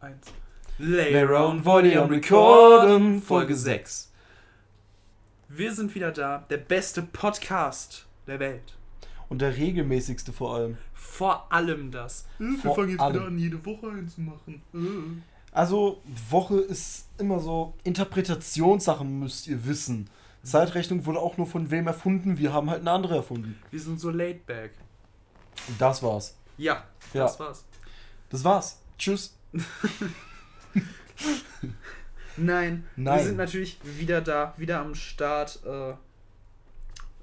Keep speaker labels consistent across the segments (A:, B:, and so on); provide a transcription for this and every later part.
A: Eins. Lay around Volume Recorden, Folge 6. Wir sind wieder da, der beste Podcast der Welt.
B: Und der regelmäßigste vor allem.
A: Vor allem das.
B: Wir Vor fangen jetzt allem. wieder
A: an, jede Woche eins zu machen.
B: Äh. Also, Woche ist immer so Interpretationssachen, müsst ihr wissen. Zeitrechnung wurde auch nur von wem erfunden, wir haben halt eine andere erfunden.
A: Wir sind so laid back.
B: Das war's.
A: Ja,
B: ja. das war's. Das war's. Tschüss.
A: Nein, Nein, wir sind natürlich wieder da, wieder am Start. Äh,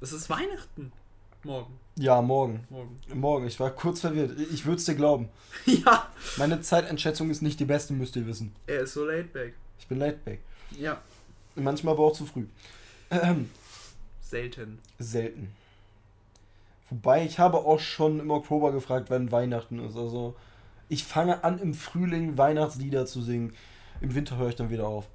A: es ist Weihnachten. Morgen.
B: Ja, morgen.
A: Morgen.
B: Morgen. Ich war kurz verwirrt. Ich würde es dir glauben.
A: ja.
B: Meine Zeiteinschätzung ist nicht die beste, müsst ihr wissen.
A: Er ist so laid back.
B: Ich bin laid back.
A: Ja.
B: Manchmal aber auch zu früh. Ähm.
A: Selten.
B: Selten. Wobei, ich habe auch schon im Oktober gefragt, wann Weihnachten ist. Also, ich fange an, im Frühling Weihnachtslieder zu singen. Im Winter höre ich dann wieder auf.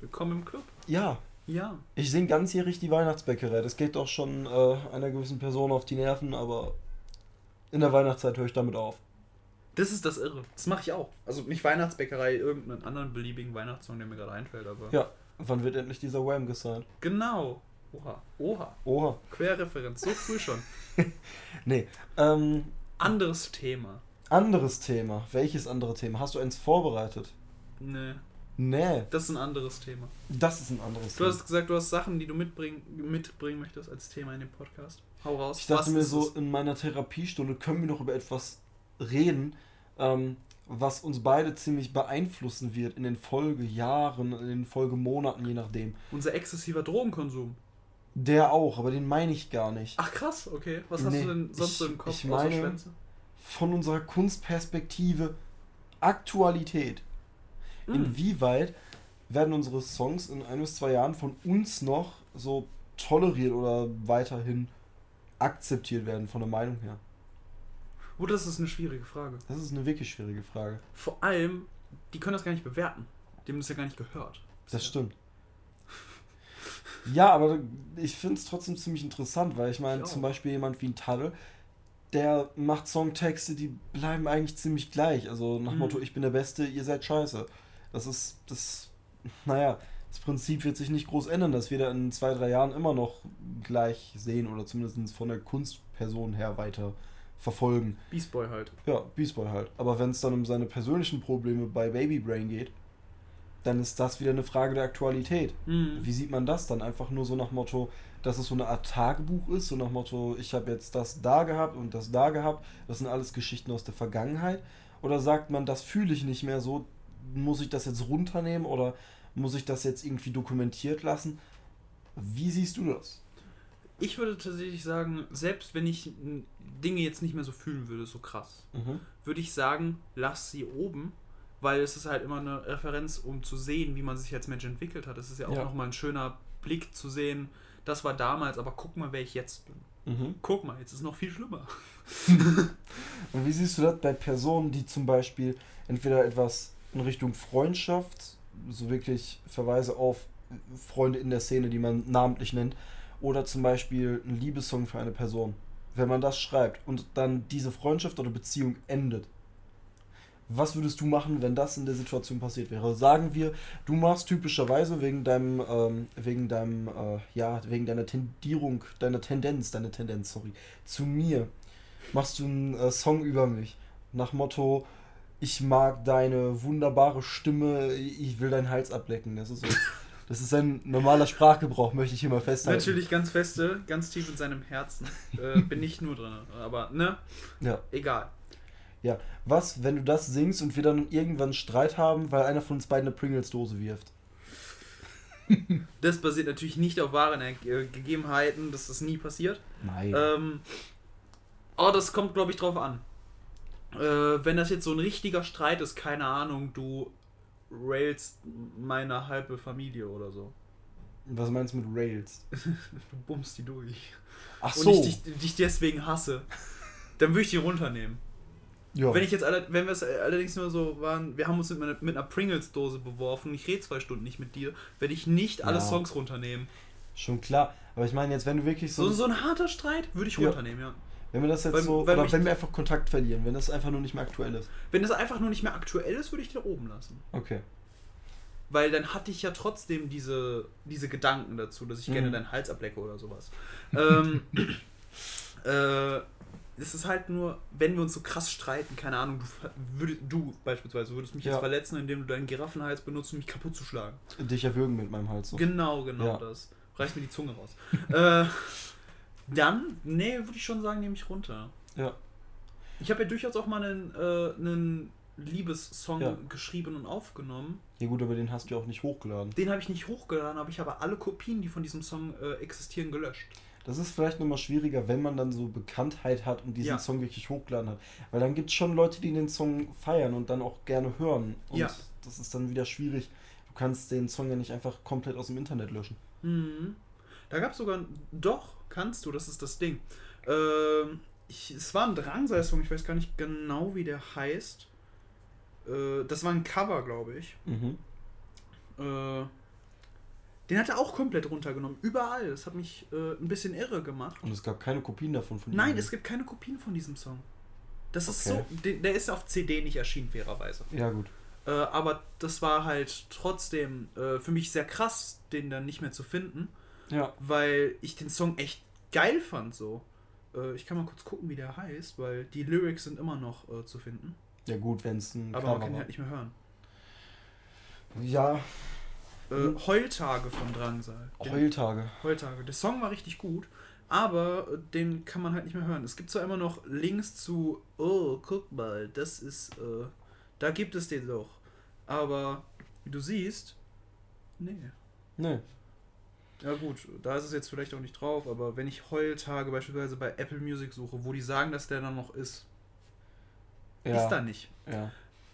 A: Willkommen im Club.
B: Ja.
A: Ja.
B: Ich singe ganzjährig die Weihnachtsbäckerei. Das geht doch schon äh, einer gewissen Person auf die Nerven, aber in der Weihnachtszeit höre ich damit auf.
A: Das ist das Irre. Das mache ich auch. Also nicht Weihnachtsbäckerei, irgendeinen anderen beliebigen Weihnachtssong, der mir gerade einfällt, aber.
B: Ja. Wann wird endlich dieser Wham gesigned?
A: Genau. Oha. Oha.
B: Oha.
A: Querreferenz, so früh schon.
B: nee. Ähm,
A: Anderes Thema.
B: Anderes Thema. Welches andere Thema? Hast du eins vorbereitet?
A: Nee.
B: Nee.
A: Das ist ein anderes Thema.
B: Das ist ein anderes
A: du Thema. Du hast gesagt, du hast Sachen, die du mitbringen, mitbringen möchtest als Thema in dem Podcast. Hau raus.
B: Ich dachte was mir so, es? in meiner Therapiestunde können wir noch über etwas reden, ähm, was uns beide ziemlich beeinflussen wird in den Folgejahren, in den Folgemonaten, je nachdem.
A: Unser exzessiver Drogenkonsum.
B: Der auch, aber den meine ich gar nicht.
A: Ach krass, okay. Was hast nee, du denn sonst
B: ich,
A: so im Kopf
B: ich meine, von unserer Kunstperspektive Aktualität. Mhm. Inwieweit werden unsere Songs in ein bis zwei Jahren von uns noch so toleriert oder weiterhin akzeptiert werden von der Meinung her?
A: Oh, das ist eine schwierige Frage.
B: Das ist eine wirklich schwierige Frage.
A: Vor allem, die können das gar nicht bewerten. Die haben das ja gar nicht gehört.
B: Das, stimmt. ja, aber ich finde es trotzdem ziemlich interessant, weil ich meine, zum Beispiel jemand wie ein Tadel, der macht Songtexte, die bleiben eigentlich ziemlich gleich. Also nach mhm. Motto, ich bin der Beste, ihr seid scheiße. Das ist, das, naja, das Prinzip wird sich nicht groß ändern, dass wir da in zwei, drei Jahren immer noch gleich sehen oder zumindest von der Kunstperson her weiter verfolgen.
A: Beast Boy halt.
B: Ja, Beast Boy halt. Aber wenn es dann um seine persönlichen Probleme bei Baby Brain geht, dann ist das wieder eine Frage der Aktualität. Mhm. Wie sieht man das dann? Einfach nur so nach Motto, dass es so eine Art Tagebuch ist, so nach Motto, ich habe jetzt das da gehabt und das da gehabt, das sind alles Geschichten aus der Vergangenheit? Oder sagt man, das fühle ich nicht mehr so, muss ich das jetzt runternehmen oder muss ich das jetzt irgendwie dokumentiert lassen? Wie siehst du das?
A: Ich würde tatsächlich sagen, selbst wenn ich Dinge jetzt nicht mehr so fühlen würde, so krass, mhm. würde ich sagen, lass sie oben, weil es ist halt immer eine Referenz, um zu sehen, wie man sich als Mensch entwickelt hat. Es ist ja auch ja. nochmal ein schöner Blick zu sehen, das war damals, aber guck mal, wer ich jetzt bin. Mhm. Guck mal, jetzt ist es noch viel schlimmer.
B: Und wie siehst du das bei Personen, die zum Beispiel entweder etwas in Richtung Freundschaft, so wirklich Verweise auf Freunde in der Szene, die man namentlich nennt, oder zum Beispiel ein Liebessong für eine Person. Wenn man das schreibt und dann diese Freundschaft oder Beziehung endet, was würdest du machen, wenn das in der Situation passiert wäre? Sagen wir, du machst typischerweise wegen deinem, ähm, wegen deinem, äh, ja, wegen deiner Tendierung, deiner Tendenz, deine Tendenz, sorry, zu mir, machst du einen äh, Song über mich. Nach Motto, ich mag deine wunderbare Stimme, ich will deinen Hals ablecken. Das ist so. Das ist ein normaler Sprachgebrauch, möchte ich hier mal festhalten.
A: Natürlich ganz feste, ganz tief in seinem Herzen. Äh, bin ich nur drin. Aber, ne?
B: Ja.
A: Egal.
B: Ja, was, wenn du das singst und wir dann irgendwann Streit haben, weil einer von uns beiden eine Pringles-Dose wirft?
A: Das basiert natürlich nicht auf wahren äh, Gegebenheiten, dass das nie passiert.
B: Nein.
A: Ähm, aber das kommt, glaube ich, drauf an. Äh, wenn das jetzt so ein richtiger Streit ist, keine Ahnung, du railst meine halbe Familie oder so.
B: Was meinst du mit rails?
A: du bummst die durch.
B: Ach so.
A: Und ich dich, dich deswegen hasse. Dann würde ich die runternehmen. Ja. Wenn ich jetzt alle, wenn wir es allerdings nur so waren, wir haben uns mit einer, mit einer Pringles-Dose beworfen, ich rede zwei Stunden nicht mit dir, werde ich nicht alle ja. Songs runternehmen.
B: Schon klar, aber ich meine jetzt, wenn du wirklich so.
A: So, so ein harter Streit würde ich runternehmen, ja. ja.
B: Wenn wir das jetzt
A: Weil-
B: so,
A: weil
B: oder wenn wir einfach Kontakt verlieren, wenn das einfach nur nicht mehr aktuell ist.
A: Wenn es einfach nur nicht mehr aktuell ist, würde ich den oben lassen.
B: Okay.
A: Weil dann hatte ich ja trotzdem diese, diese Gedanken dazu, dass ich
B: Mhm.
A: gerne deinen Hals ablecke oder sowas. ähm, äh, es ist halt nur, wenn wir uns so krass streiten, keine Ahnung, du, würd, du beispielsweise würdest mich
B: Ja.
A: jetzt verletzen, indem du deinen Giraffenhals benutzt, um mich kaputt zu schlagen.
B: Dich erwürgen mit meinem Hals. So.
A: Genau, genau
B: Ja.
A: das. Reiß mir die Zunge raus. äh, dann, nee, würde ich schon sagen, nehme ich runter.
B: Ja.
A: Ich habe ja durchaus auch mal einen, äh, einen Liebessong
B: Ja.
A: geschrieben und aufgenommen.
B: Ja gut, aber den hast du ja auch nicht hochgeladen.
A: Den habe ich nicht hochgeladen, aber ich habe alle Kopien, die von diesem Song äh, existieren, gelöscht.
B: Das ist vielleicht nochmal schwieriger, wenn man dann so Bekanntheit hat und diesen
A: Ja.
B: Song wirklich hochgeladen hat. Weil dann gibt es schon Leute, die den Song feiern und dann auch gerne hören. Und
A: Ja.
B: das ist dann wieder schwierig. Du kannst den Song ja nicht einfach komplett aus dem Internet löschen.
A: Mhm. Da gab es sogar, doch, kannst du, das ist das Ding. Ähm, ich, es war ein Drangsal-Song, ich weiß gar nicht genau, wie der heißt. Äh, das war ein Cover, glaube ich.
B: Mhm.
A: Äh, den hat er auch komplett runtergenommen. Überall. Das hat mich äh, ein bisschen irre gemacht.
B: Und es gab keine Kopien davon von
A: Nein,
B: diesem-
A: es gibt keine Kopien von diesem Song. Das ist
B: Okay.
A: so. Der, der ist auf CD nicht erschienen, fairerweise.
B: Ja gut.
A: Äh, aber das war halt trotzdem äh, für mich sehr krass, den dann nicht mehr zu finden,
B: Ja.
A: weil ich den Song echt geil fand. So. Äh, ich kann mal kurz gucken, wie der heißt, weil die Lyrics sind immer noch äh, zu finden.
B: Ja gut, wenn es ein
A: Aber
B: Cover
A: man kann ihn halt nicht mehr hören.
B: Ja,
A: Äh. Heultage von Drangsal. Den-
B: Heultage.
A: Heultage. Der Song war richtig gut, aber den kann man halt nicht mehr hören. Es gibt zwar immer noch Links zu, oh, guck mal, das ist, äh, da gibt es den doch. Aber wie du siehst, nee.
B: Nee.
A: Ja gut, da ist es jetzt vielleicht auch nicht drauf, aber wenn ich Heultage beispielsweise bei Apple Music suche, wo die sagen, dass der dann noch ist,
B: Ja.
A: ist da nicht.
B: Ja.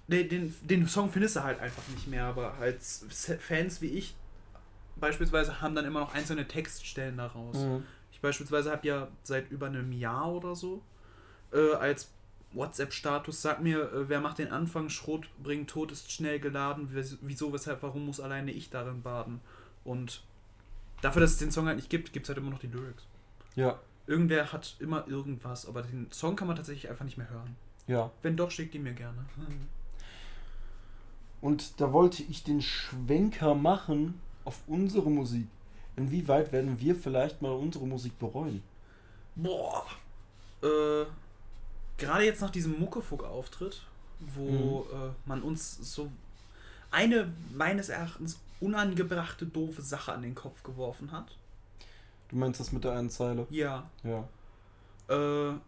A: Den, den Song findest du halt einfach nicht mehr, aber als Fans wie ich beispielsweise haben dann immer noch einzelne Textstellen daraus.
B: Mhm.
A: Ich beispielsweise habe ja seit über einem Jahr oder so äh, als WhatsApp-Status, sag mir, äh, wer macht den Anfang, Schrot bringt Tod ist schnell geladen, wieso, weshalb, warum muss alleine ich darin baden? Und dafür, dass es den Song halt nicht gibt, gibt es halt immer noch die Lyrics.
B: Ja.
A: Irgendwer hat immer irgendwas, aber den Song kann man tatsächlich einfach nicht mehr hören.
B: Ja.
A: Wenn doch, schickt ihn mir gerne.
B: Und da wollte ich den Schwenker machen auf unsere Musik. Inwieweit werden wir vielleicht mal unsere Musik bereuen?
A: Boah. Äh, gerade jetzt nach diesem Muckefuck-Auftritt, wo äh, man uns so eine meines Erachtens unangebrachte doofe Sache an den Kopf geworfen hat.
B: Du meinst das mit der einen Zeile?
A: Ja.
B: Ja.
A: Äh,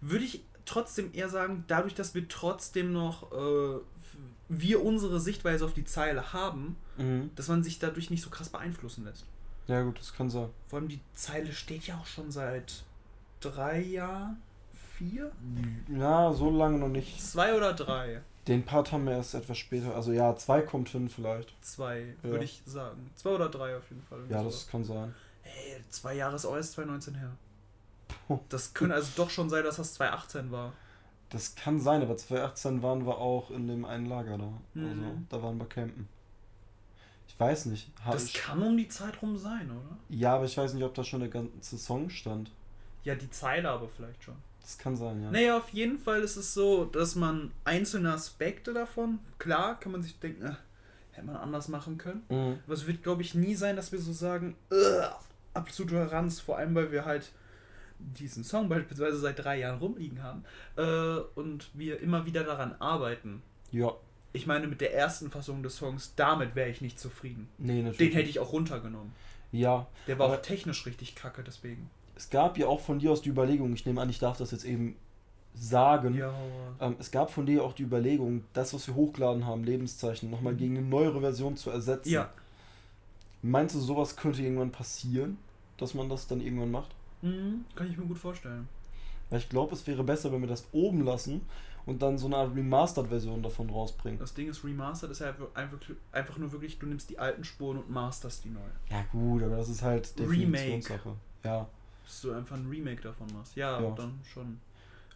A: würde ich trotzdem eher sagen, dadurch, dass wir trotzdem noch äh, wir unsere Sichtweise auf die Zeile haben,
B: Mhm.
A: dass man sich dadurch nicht so krass beeinflussen lässt.
B: Ja gut, das kann sein.
A: Vor allem die Zeile steht ja auch schon seit drei Jahren, vier,
B: Ja, so lange noch nicht.
A: zwei oder drei,
B: Den Part haben wir erst etwas später. Also ja, zwei kommt hin vielleicht.
A: zwei
B: Ja.
A: würde ich sagen, zwei oder drei auf jeden Fall.
B: Ja,
A: sowas.
B: das kann sein.
A: Hey, zwei Jahre ist auch erst 2019 her. Das könnte also doch schon sein, dass das 2018 war.
B: Das kann sein, aber 2018 waren wir auch in dem einen Lager da. Also
A: Mhm.
B: da waren wir campen. Ich weiß nicht.
A: Das kann um die Zeit rum sein, oder?
B: ja, aber ich weiß nicht, ob da schon der ganze Song stand.
A: Ja, die Zeile aber vielleicht schon.
B: Das kann sein, ja.
A: Naja, auf jeden Fall ist es so, dass man einzelne Aspekte davon, klar, kann man sich denken, äh, hätte man anders machen können.
B: Mhm.
A: Aber es wird, glaube ich, nie sein, dass wir so sagen, "Ugh, absolute Toleranz, vor allem weil wir halt diesen Song beispielsweise seit drei Jahren rumliegen haben äh, und wir immer wieder daran arbeiten.
B: Ja.
A: Ich meine, mit der ersten Fassung des Songs, damit wäre ich nicht zufrieden.
B: Nee, natürlich.
A: Den hätte ich auch runtergenommen.
B: Ja.
A: Der war auch technisch richtig kacke, deswegen.
B: Es gab ja auch von dir aus die Überlegung, ich nehme an, ich darf das jetzt eben sagen.
A: Ja,
B: Ähm, es gab von dir auch die Überlegung, das, was wir hochgeladen haben, Lebenszeichen, nochmal gegen eine neuere Version zu ersetzen.
A: ja.
B: Meinst du, sowas könnte irgendwann passieren, dass man das dann irgendwann macht?
A: Mhm, kann ich mir gut vorstellen.
B: Weil ich glaube, es wäre besser, wenn wir das oben lassen und dann so eine Art Remastered-Version davon rausbringen.
A: Das Ding ist, Remastered ist ja einfach, einfach nur wirklich, du nimmst die alten Spuren und masterst die neu.
B: Ja gut, aber das ist halt
A: Remake.
B: Definitionssache. Ja,
A: Dass du einfach ein Remake davon machst. Ja,
B: Ja.
A: dann schon.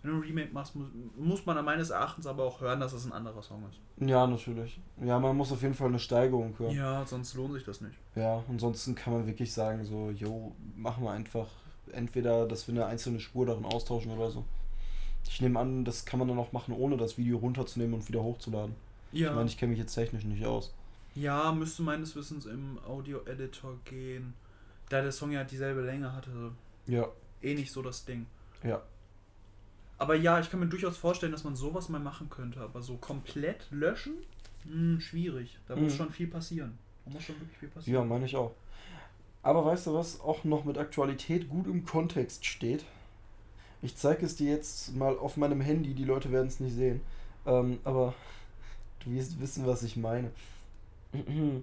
A: Wenn du ein Remake machst, muss, muss man meines Erachtens aber auch hören, dass es ein anderer Song ist.
B: ja, natürlich. Ja, man muss auf jeden Fall eine Steigerung hören.
A: Ja, sonst lohnt sich das nicht.
B: Ja, ansonsten kann man wirklich sagen, so, jo, machen wir einfach entweder, dass wir eine einzelne Spur darin austauschen oder so. Ich nehme an, das kann man dann auch machen, ohne das Video runterzunehmen und wieder hochzuladen.
A: Ja.
B: Ich meine, ich kenne mich jetzt technisch nicht aus.
A: Ja, müsste meines Wissens im Audio-Editor gehen. Da der Song ja dieselbe Länge hatte.
B: Ja.
A: Eh nicht so das Ding.
B: Ja.
A: Aber ja, ich kann mir durchaus vorstellen, dass man sowas mal machen könnte. Aber so komplett löschen? Hm, schwierig. Da muss
B: Mhm.
A: schon viel passieren. Da muss schon wirklich viel
B: Ja,
A: passieren.
B: meine ich auch. Aber weißt du, was auch noch mit Aktualität gut im Kontext steht? Ich zeige es dir jetzt mal auf meinem Handy, die Leute werden es nicht sehen. Ähm, aber du wirst wissen, was ich meine.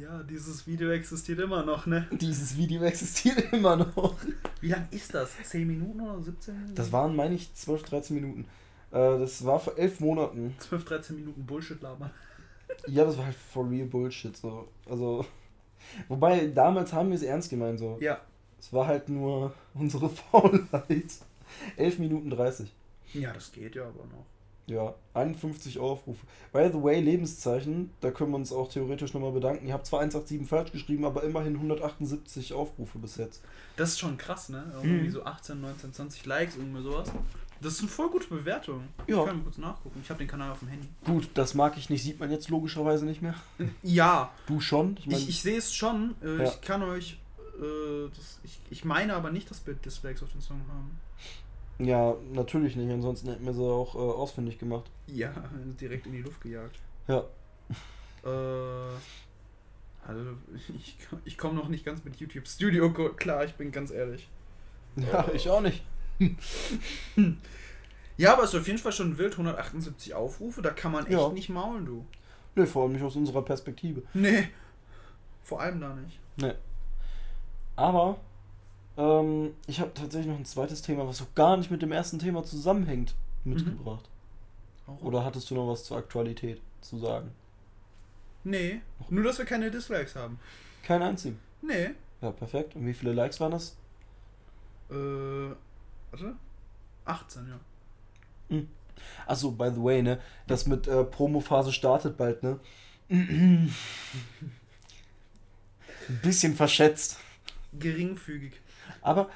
A: Ja, dieses Video existiert immer noch, ne?
B: Dieses Video existiert immer noch.
A: Wie lang ist das? 10 Minuten oder 17 Minuten?
B: Das waren, meine ich, 12, 13 Minuten. Äh, das war vor elf Monaten.
A: 12, 13 Minuten Bullshit labern.
B: Ja, das war halt for real Bullshit. So. Also, wobei, damals haben wir es ernst gemeint. So.
A: Ja.
B: Es war halt nur unsere Faulheit. 11 Minuten 30.
A: Ja, das geht ja aber noch.
B: Ja, 51 Aufrufe. By the way, Lebenszeichen, da können wir uns auch theoretisch nochmal bedanken. Ihr habt zwar 187 falsch geschrieben, aber immerhin 178 Aufrufe bis jetzt.
A: Das ist schon krass, ne?
B: Mhm.
A: Irgendwie so 18, 19, 20 Likes, irgendwie sowas. Das ist eine voll gute Bewertung.
B: Ja.
A: Ich kann mal kurz nachgucken. Ich habe den Kanal auf dem Handy.
B: Gut, das mag ich nicht, sieht man jetzt logischerweise nicht mehr.
A: Ja,
B: Du schon? Ich meine,
A: ich, ich sehe es schon. Äh,
B: Ja.
A: Ich kann euch. Äh, das, ich, ich meine aber nicht, dass wir Dislikes auf den Song haben.
B: ja, natürlich nicht, ansonsten hätten wir sie auch äh, ausfindig gemacht.
A: Ja, direkt in die Luft gejagt.
B: Ja.
A: Äh. Also, ich, ich komme noch nicht ganz mit YouTube Studio klar, ich bin ganz ehrlich.
B: Ja, ich auch nicht.
A: Ja, aber es ist auf jeden Fall schon wild, 178 Aufrufe, da kann man echt
B: Ja.
A: nicht maulen, du.
B: Nee, vor allem nicht aus unserer Perspektive.
A: Nee. Vor allem da nicht.
B: Nee. Aber ähm, ich habe tatsächlich noch ein zweites Thema, was so gar nicht mit dem ersten Thema zusammenhängt, mitgebracht. Oder hattest du noch was zur Aktualität zu sagen?
A: Nee. Nur, dass wir keine Dislikes haben.
B: Kein einzigen.
A: Nee.
B: Ja, perfekt. Und wie viele Likes waren das?
A: Äh. Warte. 18, ja.
B: Achso, by the way, ne? Das mit äh, Promophase startet bald, ne? Ein bisschen verschätzt.
A: Geringfügig.
B: Aber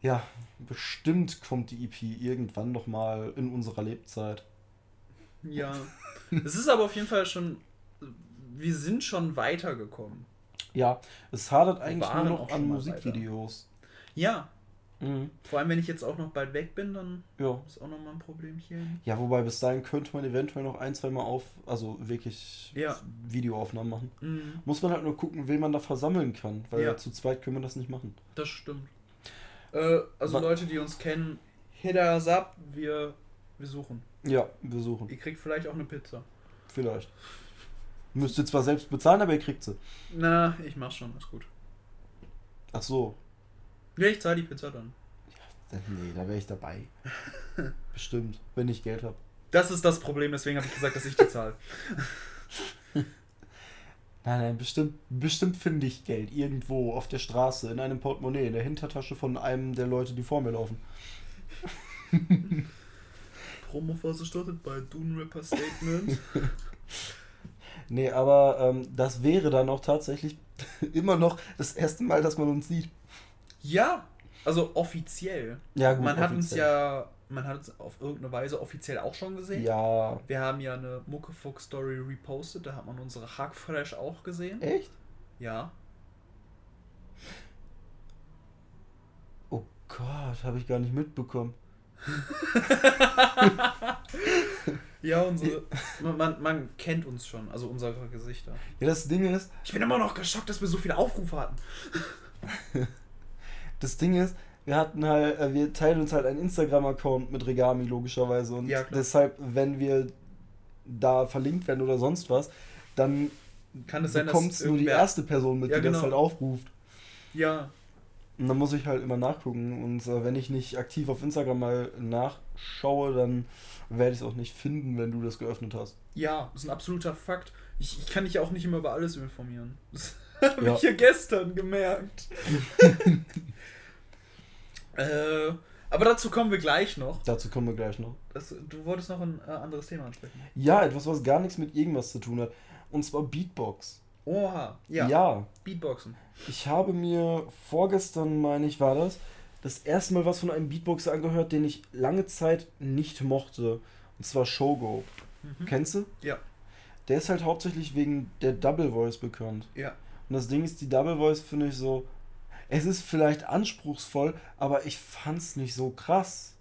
B: ja, bestimmt kommt die EP irgendwann noch mal in unserer Lebzeit.
A: Ja. es ist aber auf jeden Fall schon. Wir sind schon weitergekommen.
B: Ja, es hadert eigentlich nur noch an Musikvideos.
A: Ja.
B: Mhm.
A: Vor allem, wenn ich jetzt auch noch bald weg bin, dann
B: Ja.
A: ist auch nochmal ein Problemchen.
B: Ja, wobei bis dahin könnte man eventuell noch ein, zwei Mal auf, also wirklich
A: Ja.
B: Videoaufnahmen machen.
A: Mhm,
B: Muss man halt nur gucken, wen man da versammeln kann, weil
A: Ja.
B: zu zweit können wir das nicht machen.
A: das stimmt. Äh, also
B: Wa-
A: Leute, die uns kennen, hit us up, wir, wir suchen.
B: Ja, wir suchen.
A: Ihr kriegt vielleicht auch eine Pizza.
B: Vielleicht. Müsst ihr zwar selbst bezahlen, aber ihr kriegt sie.
A: Na, ich mach's schon, ist gut.
B: Ach so.
A: Ja, ich zahle die Pizza dann.
B: Dann- Nee, da wäre ich dabei. Bestimmt, wenn ich Geld habe.
A: Das ist das Problem, deswegen habe ich gesagt, dass ich die zahle.
B: Nein, nein, bestimmt, bestimmt finde ich Geld irgendwo auf der Straße, in einem Portemonnaie, in der Hintertasche von einem der Leute, die vor mir laufen.
A: Promophase startet bei Dune Rapper Statement.
B: Nee, aber ähm, das wäre dann auch tatsächlich immer noch das erste Mal, dass man uns sieht.
A: Ja, also offiziell.
B: Ja, gut.
A: man hat uns
B: offiziell.
A: ja, man hat uns auf irgendeine Weise offiziell auch schon gesehen.
B: Ja.
A: Wir haben ja eine Muckefuck-Story repostet, da hat man unsere Hackfresh auch gesehen.
B: Echt?
A: Ja.
B: Oh Gott, habe ich gar nicht mitbekommen.
A: Ja, unsere. man, man, man kennt uns schon, also unsere Gesichter.
B: Ja, das Ding ist,
A: Ich bin immer noch geschockt, dass wir so viele Aufrufe hatten.
B: das Ding ist, wir hatten halt, äh, wir teilen uns halt einen Instagram-Account mit Regami logischerweise und
A: Ja,
B: deshalb, wenn wir da verlinkt werden oder sonst was, dann
A: Kann es sein, dass
B: nur die erste Person mit,
A: Ja,
B: die das
A: genau.
B: halt aufruft.
A: Ja.
B: Und dann muss ich halt immer nachgucken. Und äh, wenn ich nicht aktiv auf Instagram mal nachschaue, dann werde ich es auch nicht finden, wenn du das geöffnet hast.
A: Ja, das ist ein absoluter Fakt. Ich, ich kann dich auch nicht immer über alles informieren. Das habe
B: Ja.
A: ich ja gestern gemerkt. äh, aber dazu kommen wir gleich noch.
B: Dazu kommen wir gleich noch.
A: Das, du wolltest noch ein äh, anderes Thema ansprechen.
B: Ja, etwas, was gar nichts mit irgendwas zu tun hat. Und zwar Beatbox.
A: Oha, ja.
B: Ja.
A: Beatboxen.
B: Ich habe mir vorgestern, meine ich, war das, das erste Mal was von einem Beatboxer angehört, den ich lange Zeit nicht mochte. Und zwar Shogo.
A: Mhm.
B: Kennst du?
A: Ja.
B: Der ist halt hauptsächlich wegen der Double Voice bekannt.
A: Ja.
B: Und das Ding ist, die Double Voice finde ich so. Es ist vielleicht anspruchsvoll, aber ich fand's nicht so krass.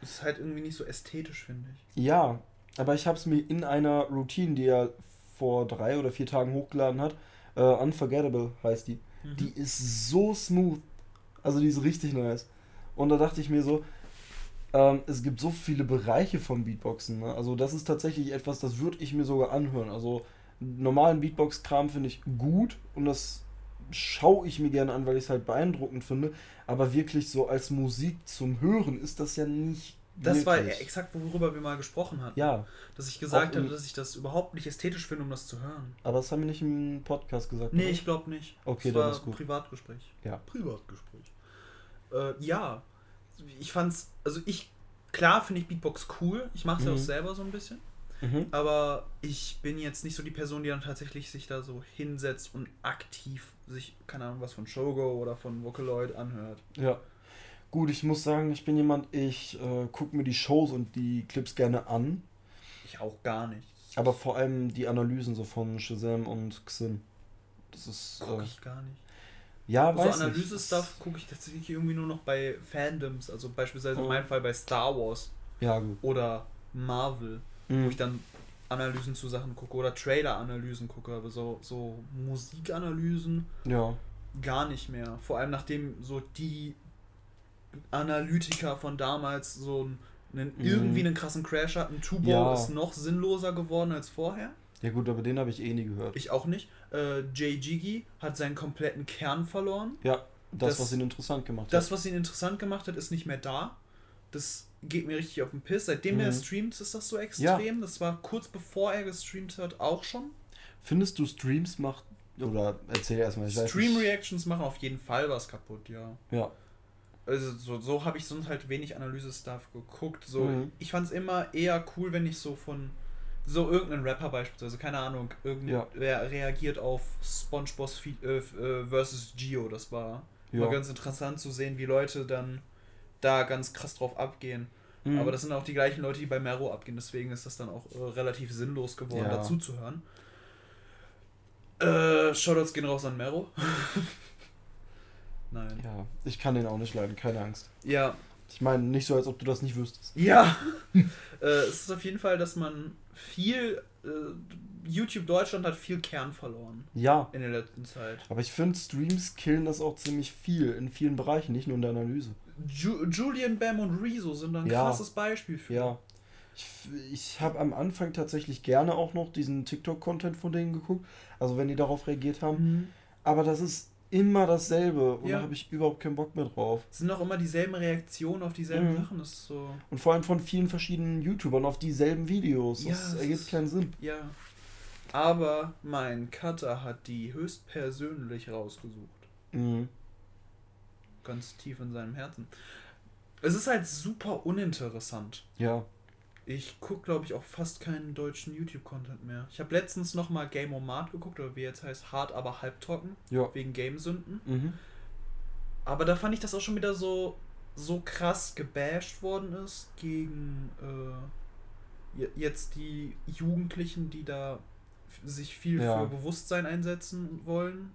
A: Das ist halt irgendwie nicht so ästhetisch, finde ich.
B: Ja, aber ich habe es mir in einer Routine, die er vor drei oder vier Tagen hochgeladen hat, äh, Unforgettable heißt die.
A: Mhm.
B: Die ist so smooth. Also die ist richtig nice. Und da dachte ich mir so, ähm, es gibt so viele Bereiche vom Beatboxen. Ne? Also das ist tatsächlich etwas, das würde ich mir sogar anhören. Also normalen Beatbox-Kram finde ich gut und das schaue ich mir gerne an, weil ich es halt beeindruckend finde. Aber wirklich so als Musik zum Hören ist das ja nicht.
A: Das war
B: wirklich.
A: exakt, worüber wir mal gesprochen hatten.
B: Ja,
A: Dass ich gesagt habe, dass ich das überhaupt nicht ästhetisch finde, um das zu hören.
B: aber das haben wir nicht im Podcast gesagt.
A: Nee,
B: oder?
A: ich glaube nicht.
B: Okay,
A: das
B: dann
A: war
B: ist gut.
A: Privatgespräch.
B: Ja.
A: Privatgespräch. Äh, ja. Ich fand's, also ich, klar finde ich Beatbox cool. Ich mache es ja
B: Mhm.
A: auch selber so ein bisschen.
B: Mhm.
A: Aber ich bin jetzt nicht so die Person, die dann tatsächlich sich da so hinsetzt und aktiv sich, keine Ahnung, was von Shogo oder von Vocaloid anhört.
B: Ja. Gut, ich muss sagen, ich bin jemand, ich äh, gucke mir die Shows und die Clips gerne an.
A: Ich auch gar nicht.
B: Aber vor allem die Analysen so von Shazam und Xin. Das ist.
A: Gucke
B: Äh,
A: ich gar nicht.
B: ja,
A: so
B: weiß nicht.
A: Analyse-Stuff gucke ich tatsächlich irgendwie nur noch bei Fandoms. Also beispielsweise in
B: Mhm.
A: meinem Fall bei Star Wars
B: Ja, gut.
A: oder Marvel. wo
B: Mhm.
A: ich dann Analysen zu Sachen gucke oder Trailer-Analysen gucke, aber so, so Musikanalysen
B: Ja.
A: gar nicht mehr. Vor allem nachdem so die Analytiker von damals so einen,
B: Mhm.
A: irgendwie einen krassen Crash hatten. Tubo
B: Ja.
A: ist noch sinnloser geworden als vorher.
B: Ja, gut, aber den habe ich eh nie gehört.
A: Ich auch nicht. Äh, Jay Jiggy hat seinen kompletten Kern verloren.
B: ja, das,
A: Das-
B: was ihn interessant gemacht hat.
A: Das, was ihn interessant gemacht hat, ist nicht mehr da. Das geht mir richtig auf den Piss. Seitdem
B: Mhm.
A: er streamt, ist das so extrem. Das war kurz bevor er gestreamt hat auch schon.
B: Findest du Streams macht. Oder erzähl erstmal. ich weiß nicht.
A: Stream-Reactions machen auf jeden Fall was kaputt, ja.
B: Ja.
A: Also so, so habe ich sonst halt wenig Analyse-Stuff geguckt. So,
B: Mhm.
A: Ich fand es immer eher cool, wenn ich so von so irgendeinen Rapper beispielsweise, keine Ahnung, irgendwer reagiert auf SpongeBob Fe- äh, äh, versus Gio. Das war
B: Ja.
A: war ganz interessant zu sehen, wie Leute dann da ganz krass drauf abgehen.
B: Mhm.
A: Aber das sind auch die gleichen Leute, die bei Mero abgehen. Deswegen ist das dann auch äh, relativ sinnlos geworden,
B: Ja.
A: dazu zu hören. Äh, Shoutouts gehen raus an Mero. Nein.
B: Ja, ich kann den auch nicht leiden, keine Angst.
A: Ja,
B: Ich meine, nicht so, als ob du das nicht wüsstest.
A: Ja, äh, es ist auf jeden Fall, dass man viel, äh, YouTube Deutschland hat viel Kern verloren
B: Ja,
A: in der letzten Zeit.
B: aber ich finde, Streams killen das auch ziemlich viel, in vielen Bereichen, nicht nur in der Analyse.
A: Ju Julian Bam und Rezo sind ein
B: Ja.
A: krasses Beispiel für.
B: Ja. Ich, ich habe am Anfang tatsächlich gerne auch noch diesen TikTok-Content von denen geguckt, also wenn die darauf reagiert haben.
A: Mhm.
B: Aber das ist immer dasselbe und
A: Ja.
B: da habe ich überhaupt keinen Bock mehr drauf.
A: Es sind auch immer dieselben Reaktionen auf dieselben
B: Mhm.
A: Sachen. Das ist so.
B: Und vor allem von vielen verschiedenen YouTubern auf dieselben Videos.
A: Ja,
B: Das ergibt keinen Sinn.
A: Ja. Aber mein Cutter hat die höchstpersönlich rausgesucht.
B: Mhm.
A: Ganz tief in seinem Herzen. Es ist halt super uninteressant.
B: Ja.
A: Ich gucke, glaube ich, auch fast keinen deutschen YouTube-Content mehr. Ich habe letztens noch mal Game Mart geguckt, oder wie jetzt heißt, hart, aber halbtrocken,
B: Ja.
A: wegen Gamesünden.
B: Mhm.
A: Aber da fand ich das auch schon wieder so, so krass gebasht worden ist gegen äh, je- jetzt die Jugendlichen, die da sich viel
B: Ja.
A: für Bewusstsein einsetzen wollen.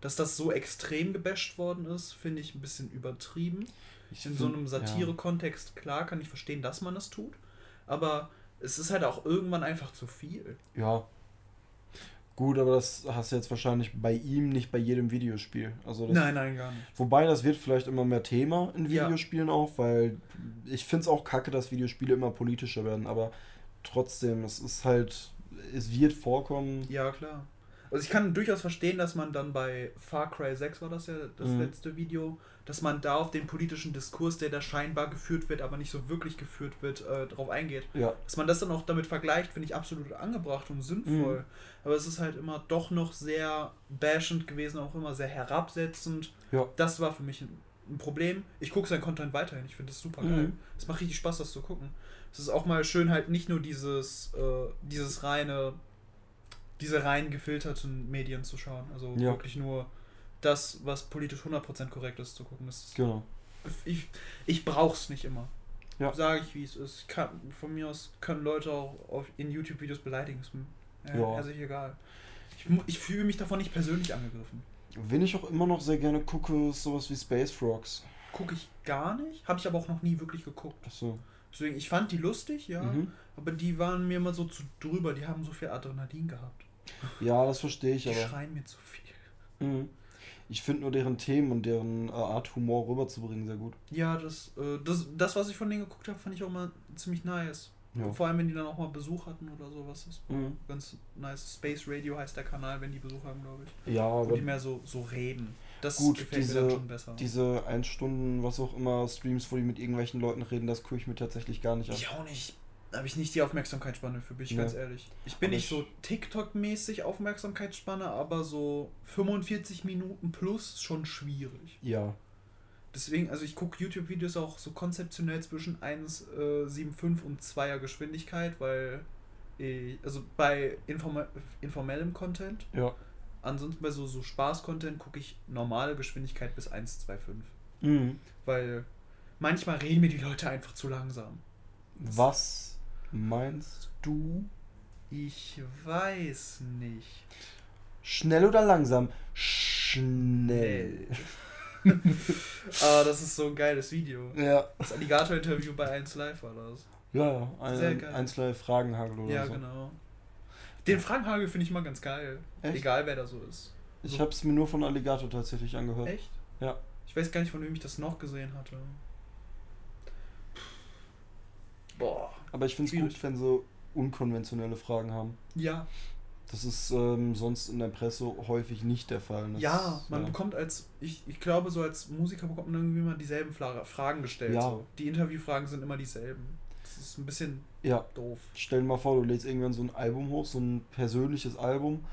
A: Dass das so extrem gebasht worden ist, finde ich ein bisschen übertrieben.
B: Ich
A: In
B: find-
A: so einem Satire-Kontext, klar, kann ich verstehen, dass man das tut. Aber es ist halt auch irgendwann einfach zu viel.
B: Ja. ja. Gut, aber das hast du jetzt wahrscheinlich bei ihm nicht bei jedem Videospiel. Also
A: nein, nein, gar nicht.
B: Wobei das wird vielleicht immer mehr Thema in
A: Ja.
B: Videospielen auch, weil ich finde es auch kacke, dass Videospiele immer politischer werden, aber trotzdem, es ist halt, es wird vorkommen.
A: Ja, klar. Also ich kann durchaus verstehen, dass man dann bei Far Cry 6 war das ja das
B: Mhm.
A: letzte Video, dass man da auf den politischen Diskurs, der da scheinbar geführt wird, aber nicht so wirklich geführt wird, äh, drauf eingeht.
B: Ja,
A: Dass man das dann auch damit vergleicht, finde ich absolut angebracht und sinnvoll.
B: Mhm.
A: Aber es ist halt immer doch noch sehr bashend gewesen, auch immer sehr herabsetzend.
B: ja,
A: Das war für mich ein, ein Problem. Ich gucke seinen Content weiterhin. Ich finde das super geil.
B: Mhm.
A: Es macht richtig Spaß, das zu gucken. Es ist auch mal schön, halt nicht nur dieses, äh, dieses reine diese rein gefilterten Medien zu schauen. Also
B: Ja.
A: wirklich nur das, was politisch 100% korrekt ist, zu gucken. Das ist,
B: Genau.
A: ich ich brauch's nicht immer.
B: Ja.
A: Sage ich, wie es ist. Kann, von mir aus können Leute auch auf, in YouTube-Videos beleidigen. Ist mir äh,
B: Ja.
A: herzlich egal. Ich, ich fühle mich davon nicht persönlich angegriffen.
B: Wen ich auch immer noch sehr gerne gucke, ist sowas wie Space Frogs.
A: Gucke ich gar nicht. Habe ich aber auch noch nie wirklich geguckt.
B: Achso.
A: Deswegen, ich fand die lustig, ja.
B: Mhm.
A: Aber die waren mir immer so zu drüber. Die haben so viel Adrenalin gehabt.
B: Ja, das verstehe ich
A: Die
B: aber.
A: schreien mir zu viel.
B: Mhm. Ich finde nur deren Themen und deren äh, Art Humor rüberzubringen sehr gut.
A: Ja, das, äh, das, das, was ich von denen geguckt habe, fand ich auch mal ziemlich nice.
B: Ja.
A: Vor allem, wenn die dann auch mal Besuch hatten oder sowas. Das ist
B: Mhm.
A: ganz nice. Space Radio heißt der Kanal, wenn die Besuch haben, glaube ich.
B: Ja,
A: Wo
B: aber
A: die mehr so, so reden. Das
B: gut,
A: gefällt mir
B: diese,
A: dann schon besser.
B: diese 1 Stunden, was auch immer, Streams, wo die mit irgendwelchen Leuten reden, das gucke ich mir tatsächlich gar nicht an.
A: ich auch nicht. Habe ich nicht die Aufmerksamkeitsspanne für, bin ich
B: Nee.
A: ganz ehrlich. Ich bin
B: Aber
A: nicht
B: ich-
A: so TikTok-mäßig Aufmerksamkeitsspanne, aber so 45 Minuten plus ist schon schwierig.
B: Ja.
A: Deswegen, also ich gucke YouTube-Videos auch so konzeptionell zwischen 1,75 und 2er Geschwindigkeit, weil, ich, also bei informa informellem Content,
B: Ja.
A: ansonsten bei so, so Spaß-Content gucke ich normale Geschwindigkeit bis 1,25.
B: Mhm.
A: Weil manchmal reden mir die Leute einfach zu langsam.
B: Was meinst du?
A: Ich weiß nicht.
B: Schnell oder langsam? Schnell.
A: Ah, das ist so ein geiles Video.
B: Ja.
A: Das Alligator-Interview bei 1 Live war das.
B: Ja, ja. Ein,
A: Sehr geil.
B: einzelne Fragenhagel oder
A: Ja,
B: so.
A: genau. Den Fragenhagel finde ich mal ganz geil.
B: Echt?
A: Egal wer da so ist.
B: Ich habe es mir nur von Alligator tatsächlich angehört.
A: Echt?
B: Ja.
A: Ich weiß gar nicht, von wem ich das noch gesehen hatte. Boah.
B: Aber ich finde es gut, wenn sie unkonventionelle Fragen haben.
A: Ja.
B: Das ist ähm, sonst in der Presse häufig nicht der Fall. Das,
A: ja, man
B: ja.
A: bekommt als, ich, ich glaube, so als Musiker bekommt man irgendwie immer dieselben Fra Fragen gestellt.
B: Ja.
A: So. Die Interviewfragen sind immer dieselben. Das ist ein bisschen
B: Ja,
A: doof.
B: stell dir mal vor, du lädst irgendwann so ein Album hoch, so ein persönliches Album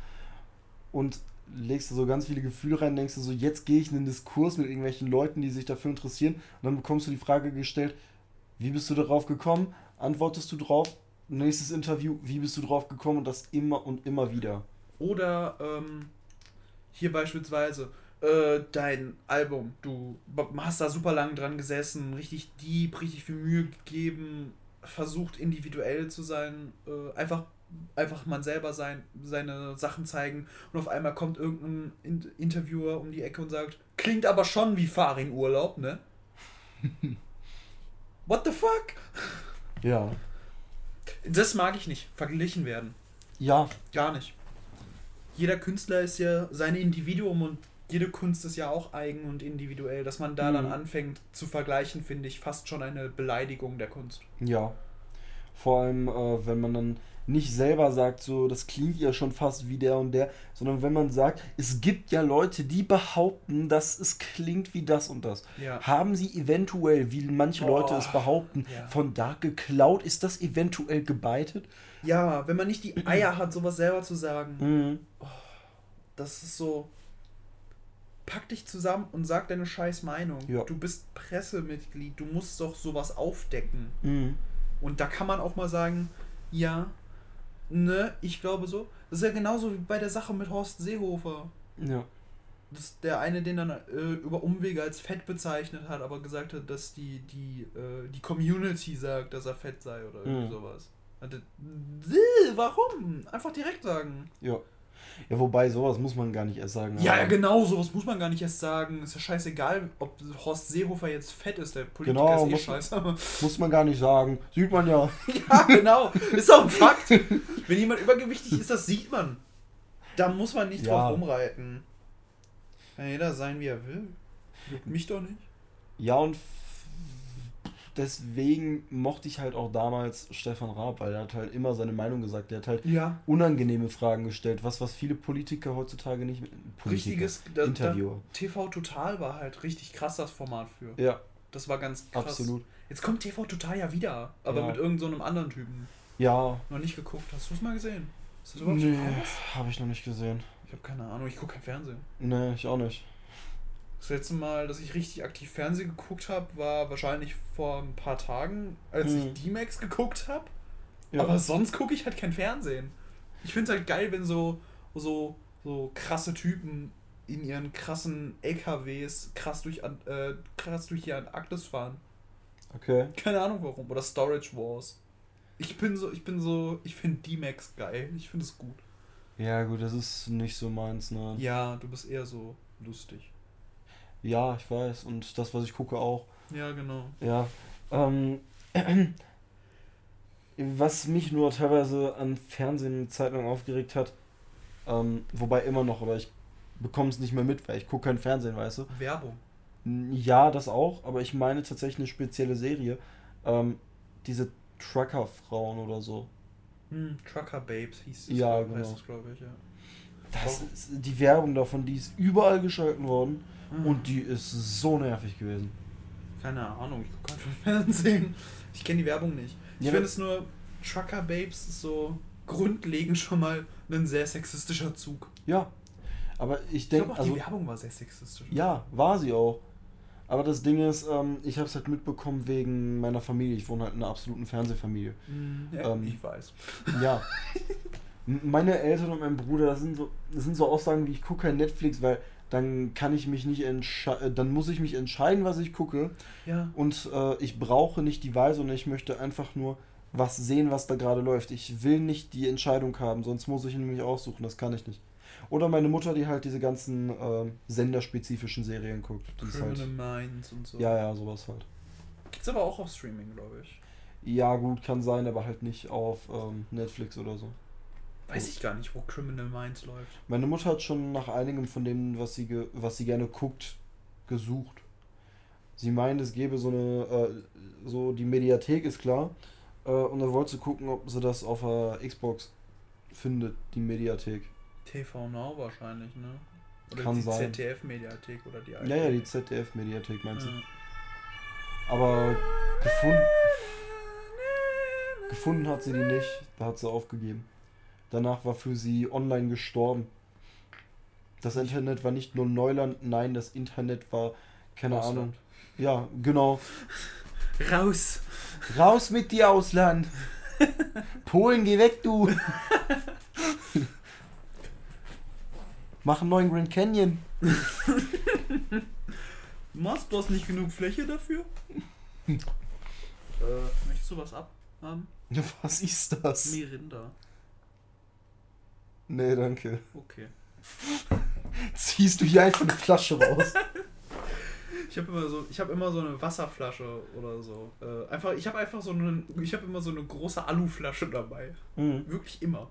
B: und legst da so ganz viele Gefühle rein, denkst du so, jetzt gehe ich in einen Diskurs mit irgendwelchen Leuten, die sich dafür interessieren und dann bekommst du die Frage gestellt, wie bist du darauf gekommen? Antwortest du drauf? Nächstes Interview, wie bist du drauf gekommen? Und das immer und immer wieder.
A: Oder ähm, hier beispielsweise äh, dein Album. Du hast da super lang dran gesessen, richtig deep, richtig viel Mühe gegeben, versucht individuell zu sein, äh, einfach einfach man selber sein, seine Sachen zeigen und auf einmal kommt irgendein In Interviewer um die Ecke und sagt, klingt aber schon wie Farin Urlaub, ne? What the fuck?
B: Ja.
A: Das mag ich nicht, verglichen werden.
B: Ja,
A: Gar nicht. Jeder Künstler ist ja sein Individuum und jede Kunst ist ja auch eigen und individuell. Dass man da
B: Mhm.
A: dann anfängt zu vergleichen, finde ich fast schon eine Beleidigung der Kunst.
B: Ja. Vor allem, äh, wenn man dann nicht selber sagt, so, das klingt ja schon fast wie der und der, sondern wenn man sagt, es gibt ja Leute, die behaupten, dass es klingt wie das und das.
A: Ja.
B: Haben sie eventuell, wie manche Leute es
A: Boah.
B: behaupten,
A: Ja.
B: von da geklaut? Ist das eventuell gebeitet?
A: Ja, wenn man nicht die Eier hat, sowas selber zu sagen,
B: Mhm.
A: das ist so. Pack dich zusammen und sag deine scheiß Meinung.
B: Ja.
A: Du bist Pressemitglied, du musst doch sowas aufdecken.
B: Mhm.
A: Und da kann man auch mal sagen, ja, ne, ich glaube so. Das ist ja genauso wie bei der Sache mit Horst Seehofer.
B: Ja.
A: Das der eine, den dann äh, über Umwege als fett bezeichnet hat, aber gesagt hat, dass die, die, äh, die Community sagt, dass er fett sei oder irgendwie
B: Mhm.
A: sowas. Äh, warum? Einfach direkt sagen.
B: Ja. Ja, wobei, sowas muss man gar nicht erst sagen.
A: Ja, ja, genau, sowas muss man gar nicht erst sagen. Ist ja scheißegal, ob Horst Seehofer jetzt fett ist. Der Politiker
B: Genau,
A: ist eh
B: muss-
A: scheiße.
B: Muss man gar nicht sagen. Sieht man ja.
A: Ja, genau. Ist auch ein Fakt. Wenn jemand übergewichtig ist, das sieht man. Da muss man nicht
B: Ja.
A: drauf rumreiten. Kann jeder sein, wie er will. Juckt mich doch nicht.
B: Ja, und deswegen mochte ich halt auch damals Stefan Raab, weil er hat halt immer seine Meinung gesagt. Der hat halt
A: Ja.
B: unangenehme Fragen gestellt, was, was viele Politiker heutzutage nicht mit. Politiker,
A: Richtiges da, da,
B: Interviewer.
A: TV Total war halt richtig krass das Format für.
B: Ja,
A: Das war ganz krass.
B: absolut.
A: Jetzt kommt TV Total ja wieder, aber
B: Ja.
A: mit irgendeinem so einem anderen Typen.
B: Ja,
A: Noch nicht geguckt. Hast du es mal gesehen? Ist das überhaupt
B: nee, habe ich noch nicht gesehen.
A: Ich habe keine Ahnung, ich gucke kein Fernsehen.
B: Nee, ich auch nicht.
A: Das letzte Mal, dass ich richtig aktiv Fernsehen geguckt habe, war wahrscheinlich vor ein paar Tagen, als
B: Mhm.
A: ich D-Max geguckt habe.
B: Ja.
A: Aber sonst gucke ich halt kein Fernsehen. Ich finde es halt geil, wenn so, so, so krasse Typen in ihren krassen LKWs krass durch, äh, krass durch die Antarktis fahren.
B: Okay.
A: Keine Ahnung warum. Oder Storage Wars. Ich bin so, ich bin so, ich finde D-Max geil. Ich finde es gut.
B: Ja, gut, das ist nicht so meins, ne?
A: Ja, du bist eher so lustig.
B: Ja, ich weiß. Und das, was ich gucke, auch.
A: Ja, genau.
B: Ja. Ähm, was mich nur teilweise an Fernsehen eine Zeit lang aufgeregt hat, ähm, wobei immer noch, aber ich bekomme es nicht mehr mit, weil ich gucke kein Fernsehen, weißt du?
A: Werbung.
B: Ja, das auch, aber ich meine tatsächlich eine spezielle Serie. Ähm, diese Trucker-Frauen oder so.
A: Hm, Trucker Babes hieß es,
B: Ja,
A: glaub-
B: genau.
A: glaube ich, ja.
B: Das ist, die Werbung davon, die ist überall geschalten worden
A: Hm.
B: und die ist so nervig gewesen.
A: Keine Ahnung, ich gucke einfach Fernsehen. Ich kenne die Werbung nicht. Ich
B: Ja,
A: finde es nur, Trucker Babes ist so grundlegend schon mal ein sehr sexistischer Zug.
B: Ja, aber ich
A: Ich glaube
B: denke,
A: auch
B: also
A: die Werbung war sehr sexistisch.
B: ja, war sie auch. Aber das Ding ist, ähm, ich habe es halt mitbekommen wegen meiner Familie. Ich wohne halt in einer absoluten Fernsehfamilie.
A: Ja,
B: Ähm,
A: ich weiß.
B: Ja. Meine Eltern und mein Bruder, das sind so, das sind so Aussagen wie ich gucke kein Netflix, weil dann kann ich mich nicht entscheiden, dann muss ich mich entscheiden, was ich gucke.
A: Ja.
B: Und äh, ich brauche nicht die Wahl, sondern ich möchte einfach nur was sehen, was da gerade läuft. Ich will nicht die Entscheidung haben, sonst muss ich ihn nämlich aussuchen, das kann ich nicht. Oder meine Mutter, die halt diese ganzen äh, senderspezifischen Serien guckt. Die halt,
A: Criminal Minds und so.
B: ja, ja, sowas halt.
A: Gibt's aber auch auf Streaming, glaube ich.
B: Ja, gut, kann sein, aber halt nicht auf ähm, Netflix oder so.
A: Weiß ich gar nicht, wo Criminal Minds läuft.
B: Meine Mutter hat schon nach einigem von dem, was sie, ge was sie gerne guckt, gesucht. Sie meint, es gäbe so eine, äh, so die Mediathek ist klar. Äh, und dann wollte sie gucken, ob sie das auf der Xbox findet, die Mediathek.
A: TV Now wahrscheinlich, ne? Oder
B: Kann
A: die
B: sein.
A: ZDF-Mediathek oder die
B: Ja, ja, die ZDF-Mediathek meinst du.
A: Ja.
B: Aber gefunden, gefunden hat sie die nicht, da hat sie aufgegeben. Danach war für sie online gestorben. Das Internet war nicht nur Neuland, nein, das Internet war, keine
A: Ausland.
B: Ahnung. Ja, genau.
A: Raus!
B: Raus mit dir, Ausland! Polen, geh weg, du! Mach einen neuen Grand Canyon.
A: Machst du hast nicht genug Fläche dafür? äh, möchtest du was abhaben?
B: Was ist das?
A: Mirinda.
B: Nee, danke.
A: Okay.
B: Ziehst du hier einfach eine Flasche raus?
A: Ich habe immer so, ich habe immer so eine Wasserflasche oder so. Äh, einfach, ich habe einfach so eine, ich habe immer so eine große Aluflasche dabei.
B: Mhm.
A: Wirklich immer.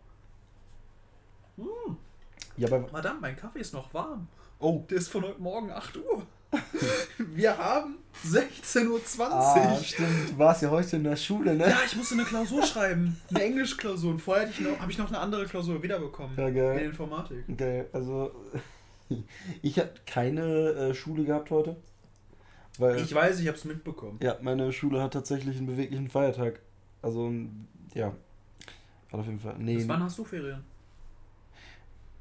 B: Ja, aber.
A: Madame, mein Kaffee ist noch warm.
B: Oh.
A: Der ist von heute Morgen 8 Uhr. Wir haben 16.20 Uhr.
B: Ah, stimmt. Du warst ja heute in der Schule, ne?
A: Ja, ich musste eine Klausur schreiben. Eine Englischklausur. Und vorher ich noch, habe ich noch eine andere Klausur wiederbekommen.
B: Ja, geil.
A: In Informatik.
B: Okay, also ich habe keine äh, Schule gehabt heute. Weil
A: Ich weiß, ich habe es mitbekommen.
B: ja, meine Schule hat tatsächlich einen beweglichen Feiertag. Also ja. Hat auf jeden Fall. Nee.
A: Bis wann hast du Ferien?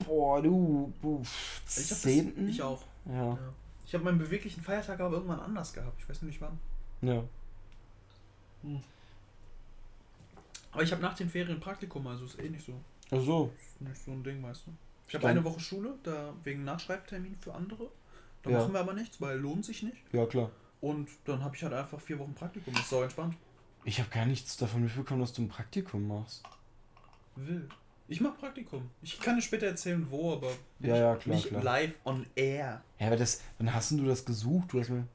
B: Boah, du.
A: Ich, hab das,
B: Zehnten?
A: ich auch.
B: Ja.
A: Ja. Ich habe meinen beweglichen Feiertag aber irgendwann anders gehabt. Ich weiß nur nicht wann.
B: Ja.
A: Aber ich habe nach den Ferien Praktikum, also ist eh nicht so,
B: Ach so.
A: ist nicht so ein Ding, weißt du. Ich habe eine Woche Schule, da wegen Nachschreibtermin für andere. Da
B: Ja.
A: machen wir aber nichts, weil lohnt sich nicht.
B: Ja, klar.
A: Und dann habe ich halt einfach vier Wochen Praktikum. Das ist sau entspannt.
B: Ich habe gar nichts davon mitbekommen, dass du ein Praktikum machst.
A: Wild. Ich mache Praktikum. Ich kann dir später erzählen, wo, aber
B: Ja, ja, klar,
A: nicht
B: klar.
A: live on air.
B: Ja, aber das. Wann hast denn du das gesucht? Du hast mir.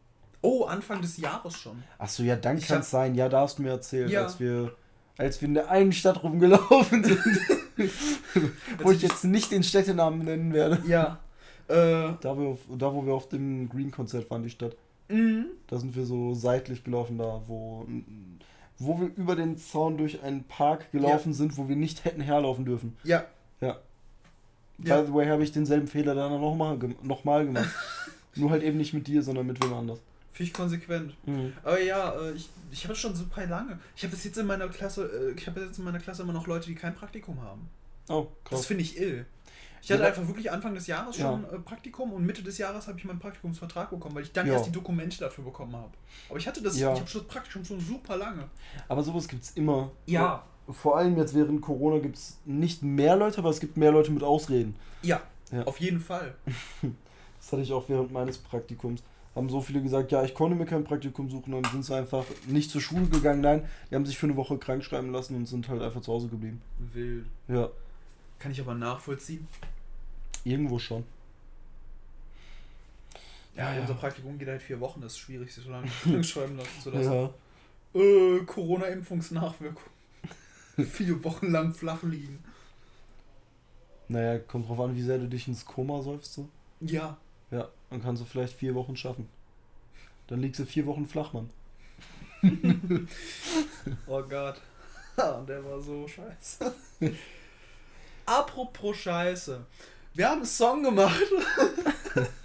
A: Oh, Anfang des Jahres schon.
B: Achso, ja, dann kann es sein. Ja, da hast du mir erzählt,
A: Ja.
B: als wir. Als wir in der einen Stadt rumgelaufen sind. wo ich jetzt nicht den Städtenamen nennen werde.
A: Ja. Äh,
B: Da, wir auf, da wo wir auf dem Green-Konzert waren, die Stadt.
A: mhm.
B: Da sind wir so seitlich gelaufen, da wo, wo wir über den Zaun durch einen Park gelaufen sind, wo wir nicht hätten herlaufen dürfen.
A: Ja.
B: Ja.
A: Ja.
B: By the way, habe ich denselben Fehler dann nochmal noch mal gemacht. Nur halt eben nicht mit dir, sondern mit wem anders.
A: Finde ich konsequent.
B: Mhm.
A: Aber ja, äh, ich, ich habe das schon super lange. Ich habe das jetzt in meiner Klasse, äh, ich habe jetzt in meiner Klasse immer noch Leute, die kein Praktikum haben.
B: Oh,
A: Das
B: krass.
A: finde ich ill. Ich
B: Ja,
A: hatte einfach wirklich Anfang des Jahres
B: Ja.
A: schon äh, Praktikum und Mitte des Jahres habe ich meinen Praktikumsvertrag bekommen, weil ich dann
B: Ja.
A: erst die Dokumente dafür bekommen habe. Aber ich hatte das,
B: Ja.
A: ich habe schon das Praktikum schon super lange.
B: Aber sowas gibt's immer.
A: Ja.
B: vor allem jetzt während Corona gibt es nicht mehr Leute, aber es gibt mehr Leute mit Ausreden.
A: Ja, ja. auf jeden Fall.
B: das hatte ich auch während meines Praktikums. Haben so viele gesagt, ja, ich konnte mir kein Praktikum suchen, dann sind sie einfach nicht zur Schule gegangen. Nein, die haben sich für eine Woche krank schreiben lassen und sind halt einfach zu Hause geblieben. Wild.
A: Ja. Kann ich aber nachvollziehen.
B: Irgendwo schon.
A: Ja, ja, unser Praktikum geht halt vier Wochen, das ist schwierig, sich so lange schreiben lassen zu lassen. Ja. Äh, Corona-Impfungsnachwirkung. vier Wochen lang flach liegen.
B: Naja, kommt drauf an, wie sehr du dich ins Koma säufst. So. Ja. Ja, dann kannst du vielleicht vier Wochen schaffen. Dann liegst du vier Wochen flach, Mann.
A: oh Gott. Der war so scheiße. Apropos Scheiße. Wir haben einen Song gemacht.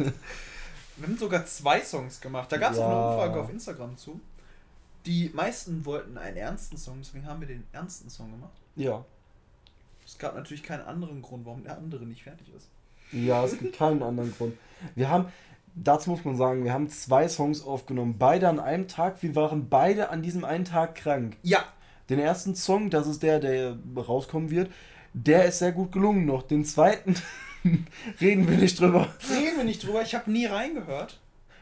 A: Wir haben sogar zwei Songs gemacht. Da gab es ja. auch eine Umfrage auf Instagram zu. Die meisten wollten einen ernsten Song, deswegen haben wir den ernsten Song gemacht. Ja. Es gab natürlich keinen anderen Grund, warum der andere nicht fertig ist.
B: Ja, es gibt keinen anderen Grund. Wir haben, dazu muss man sagen, wir haben zwei Songs aufgenommen, beide an einem Tag. Wir waren beide an diesem einen Tag krank. Ja. Den ersten Song, das ist der, der rauskommen wird, der ist sehr gut gelungen noch. Den zweiten reden wir nicht drüber.
A: Reden wir nicht drüber, ich habe nie reingehört.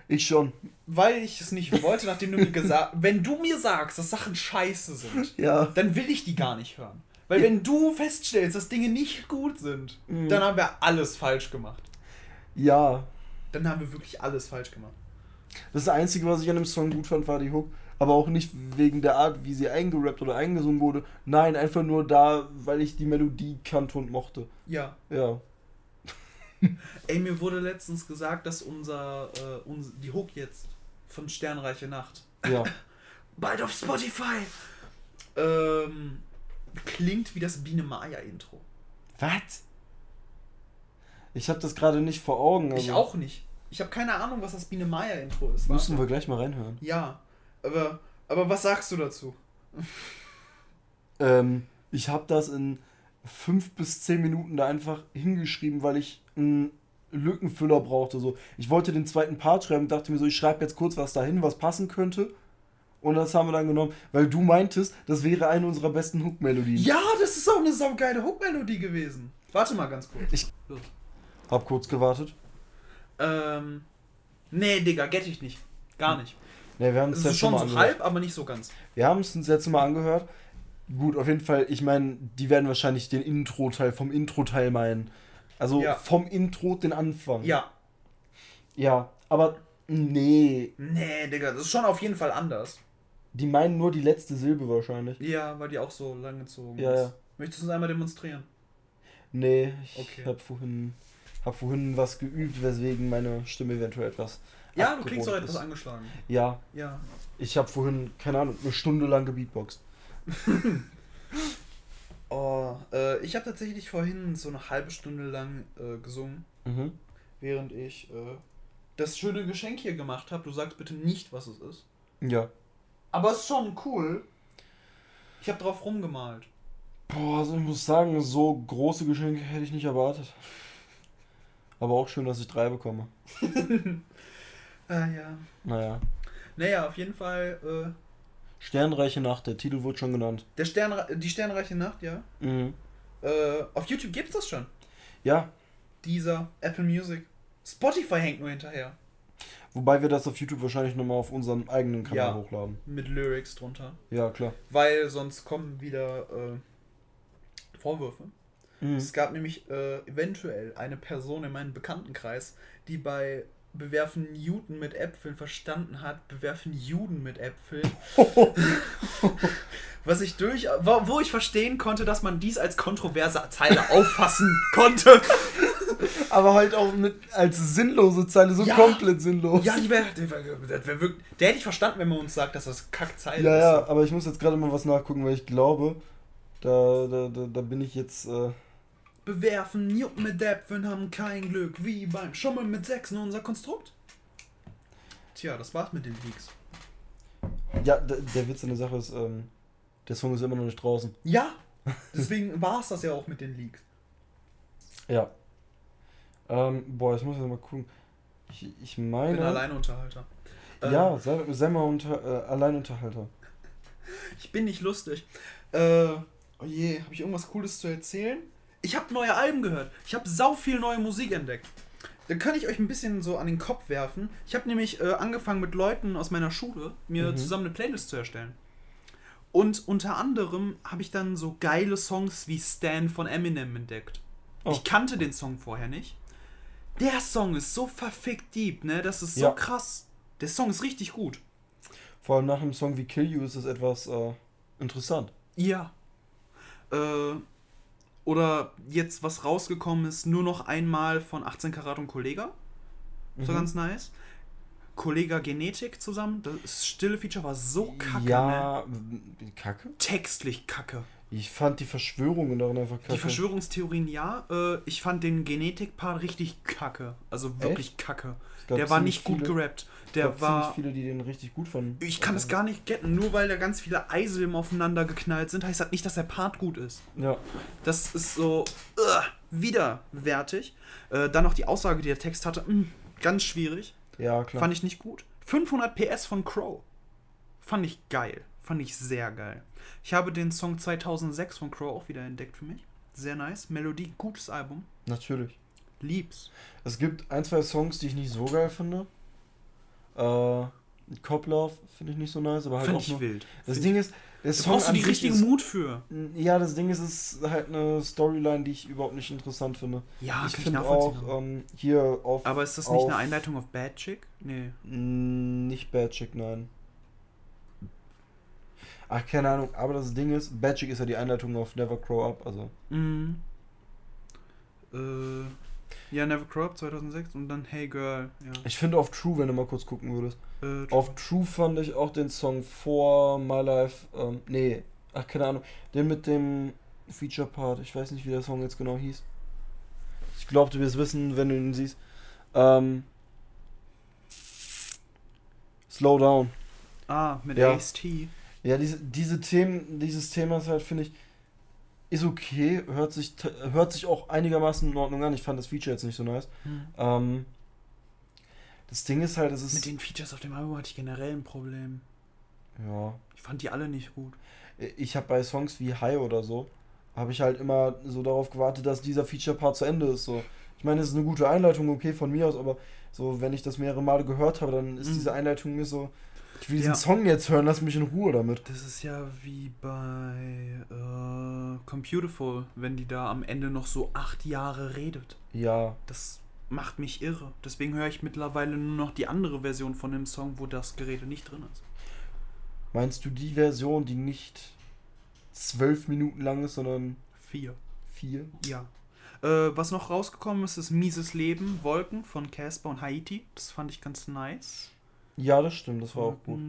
B: Ich schon.
A: Weil ich es nicht wollte, nachdem du mir gesagt hast, wenn du mir sagst, dass Sachen scheiße sind, ja. dann will ich die gar nicht hören. Weil wenn du feststellst, dass Dinge nicht gut sind, mhm. dann haben wir alles falsch gemacht. Ja. Dann haben wir wirklich alles falsch gemacht.
B: Das Einzige, was ich an dem Song gut fand, war die Hook. Aber auch nicht wegen der Art, wie sie eingerappt oder eingesungen wurde. Nein, einfach nur da, weil ich die Melodie kannte und mochte. Ja. Ja.
A: Ey, mir wurde letztens gesagt, dass unser, äh, uns, die Hook jetzt von Sternreiche Nacht. Ja. bald auf Spotify. Ähm, klingt wie das Biene Maya Intro. Was?
B: Ich habe das gerade nicht vor Augen.
A: Ich auch nicht. Ich habe keine Ahnung, was das Biene Maya Intro ist.
B: Müssen wir gleich mal reinhören.
A: Ja, aber, aber was sagst du dazu?
B: ähm, ich habe das in fünf bis zehn Minuten da einfach hingeschrieben, weil ich einen Lückenfüller brauchte. So. Ich wollte den zweiten Part schreiben, dachte mir so, ich schreibe jetzt kurz was dahin, was passen könnte. Und das haben wir dann genommen, weil du meintest, das wäre eine unserer besten Hook-Melodien.
A: Ja, das ist auch eine saugeile Hook-Melodie gewesen. Warte mal ganz kurz. Ich
B: hab kurz gewartet.
A: Ähm. Nee, Digga, get ich nicht. Gar nicht. Nee, wir haben es schon so angehört. halb, aber nicht so ganz.
B: Wir haben es uns jetzt mal angehört. Gut, auf jeden Fall, ich meine, die werden wahrscheinlich den Intro-Teil vom Intro-Teil meinen. Also ja. vom Intro den Anfang. Ja. Ja, aber nee.
A: Nee, Digga, das ist schon auf jeden Fall anders.
B: Die meinen nur die letzte Silbe wahrscheinlich.
A: Ja, weil die auch so lang gezogen ja, ist. Ja. Möchtest du es einmal demonstrieren?
B: Nee, ich okay. hab vorhin, hab vorhin was geübt, weswegen meine Stimme eventuell etwas.
A: Ja, du klingst doch etwas angeschlagen.
B: Ja. Ja. Ich habe vorhin, keine Ahnung, eine Stunde lang gebeatboxt.
A: oh, äh, ich habe tatsächlich vorhin so eine halbe Stunde lang äh, gesungen, mhm. während ich äh, das schöne Geschenk hier gemacht habe. Du sagst bitte nicht, was es ist. Ja. Aber es ist schon cool. Ich habe drauf rumgemalt.
B: Boah, also ich muss sagen, so große Geschenke hätte ich nicht erwartet. Aber auch schön, dass ich drei bekomme.
A: ah ja. Naja. Naja, auf jeden Fall äh,
B: Sternreiche Nacht, der Titel wurde schon genannt.
A: Der Stern, die Sternreiche Nacht, ja. Mhm. Äh, auf YouTube gibt es das schon. Ja. Dieser Apple Music. Spotify hängt nur hinterher.
B: Wobei wir das auf YouTube wahrscheinlich nochmal auf unserem eigenen Kanal ja, hochladen.
A: Mit Lyrics drunter.
B: Ja, klar.
A: Weil sonst kommen wieder äh, Vorwürfe. Mhm. Es gab nämlich äh, eventuell eine Person in meinem Bekanntenkreis, die bei bewerfen Newton mit Äpfeln verstanden hat, bewerfen Juden mit Äpfeln. Was ich durch, wo ich verstehen konnte, dass man dies als kontroverse Zeile auffassen konnte.
B: Aber halt auch mit, als sinnlose Zeile, so ja, komplett sinnlos. Ja, die
A: wär, der, wär, wär, der hätte ich verstanden, wenn man uns sagt, dass das Kackzeile
B: ja, ist. Ja, ja, aber ich muss jetzt gerade mal was nachgucken, weil ich glaube, da, da, da, da bin ich jetzt. Äh
A: bewerfen. Newton mit Äpfeln haben kein Glück, wie beim Schummeln mit Sechsen unser Konstrukt. Tja, das war's mit den Leaks.
B: Ja, der Witz an der Sache ist, ähm, der Song ist immer noch nicht draußen.
A: Ja, deswegen war es das ja auch mit den Leaks.
B: Ja. Ähm, boah, ich muss jetzt mal gucken. Ich, ich meine. Ich bin
A: Alleinunterhalter.
B: Ja, ähm, sei, sei mal unter, äh, Alleinunterhalter.
A: Ich bin nicht lustig. Äh, Oh je, habe ich irgendwas Cooles zu erzählen? Ich habe neue Alben gehört. Ich habe sau viel neue Musik entdeckt. Dann kann ich euch ein bisschen so an den Kopf werfen. Ich habe nämlich äh, angefangen mit Leuten aus meiner Schule, mir mhm. zusammen eine Playlist zu erstellen. Und unter anderem habe ich dann so geile Songs wie Stan von Eminem entdeckt. Oh. Ich kannte den Song vorher nicht. Der Song ist so verfickt deep, ne? Das ist so ja. krass. Der Song ist richtig gut.
B: Vor allem nach einem Song wie Kill You ist es etwas äh, interessant.
A: Ja. Äh, oder jetzt, was rausgekommen ist, nur noch einmal von 18 Karat und Kollega. So mhm. ganz nice. Kollega Genetik zusammen. Das stille Feature war so kacke. Ja, ne? kacke? Textlich kacke.
B: Ich fand die Verschwörungen darin einfach
A: kacke. Die Verschwörungstheorien ja. Äh, ich fand den Genetik-Part richtig kacke. Also wirklich Echt? kacke. Der war nicht gut gerappt. Der war.
B: viele, die den richtig gut fanden.
A: Ich kann es gar nicht getten. Nur weil da ganz viele Eisilben aufeinander geknallt sind, heißt das nicht, dass der Part gut ist. Ja. Das ist so. Uh, widerwärtig. Äh, dann noch die Aussage, die der Text hatte. Mh, hm, ganz schwierig. Ja, klar. Fand ich nicht gut. 500 PS von Crow. Fand ich geil. Fand ich sehr geil. Ich habe den Song 2006 von Crow auch wieder entdeckt für mich. Sehr nice. Melodie, gutes Album.
B: Natürlich.
A: Lieb's.
B: Es gibt ein, zwei Songs, die ich nicht so geil finde. Äh, Cop Love finde ich nicht so nice, aber halt Find auch ich nur, wild. Das Find Ding ist, der Song brauchst du die richtigen ist, Mut für. Ja, das Ding ist, es ist halt eine Storyline, die ich überhaupt nicht interessant finde. Ja, ich finde auch ähm, hier auf.
A: Aber ist das nicht eine Einleitung auf Bad Chick? Nee.
B: Nicht Bad Chick, nein. Ach, keine Ahnung, aber das Ding ist, Chick ist ja die Einleitung auf Never Grow Up, also. Mhm.
A: Äh. Ja, Never Grow Up 2006 und dann Hey Girl. Ja.
B: Ich finde auf True, wenn du mal kurz gucken würdest. Äh, True. Auf True fand ich auch den Song For My Life. Ähm, nee, ach, keine Ahnung. Den mit dem Feature-Part. Ich weiß nicht, wie der Song jetzt genau hieß. Ich glaube, du wirst wissen, wenn du ihn siehst. Ähm, Slow Down.
A: Ah, mit ja. Ace-T.
B: Ja, diese, diese Themen, dieses Thema ist halt, finde ich, ist okay, hört sich, hört sich auch einigermaßen in Ordnung an. Ich fand das Feature jetzt nicht so nice. Hm. Ähm, das Ding ist halt, es ist.
A: Mit den Features auf dem Album hatte ich generell ein Problem. Ja. Ich fand die alle nicht gut.
B: Ich habe bei Songs wie High oder so, habe ich halt immer so darauf gewartet, dass dieser Feature-Part zu Ende ist. So. Ich meine, es ist eine gute Einleitung, okay, von mir aus, aber so, wenn ich das mehrere Male gehört habe, dann ist mhm. diese Einleitung mir so, ich will diesen ja. Song jetzt hören, lass mich in Ruhe damit.
A: Das ist ja wie bei äh, Computerful, wenn die da am Ende noch so acht Jahre redet. Ja. Das macht mich irre. Deswegen höre ich mittlerweile nur noch die andere Version von dem Song, wo das Gerede nicht drin ist.
B: Meinst du die Version, die nicht zwölf Minuten lang ist, sondern
A: vier?
B: Vier?
A: Ja. Äh, was noch rausgekommen ist, ist Mieses Leben, Wolken von Casper und Haiti. Das fand ich ganz nice.
B: Ja, das stimmt, das war auch gut.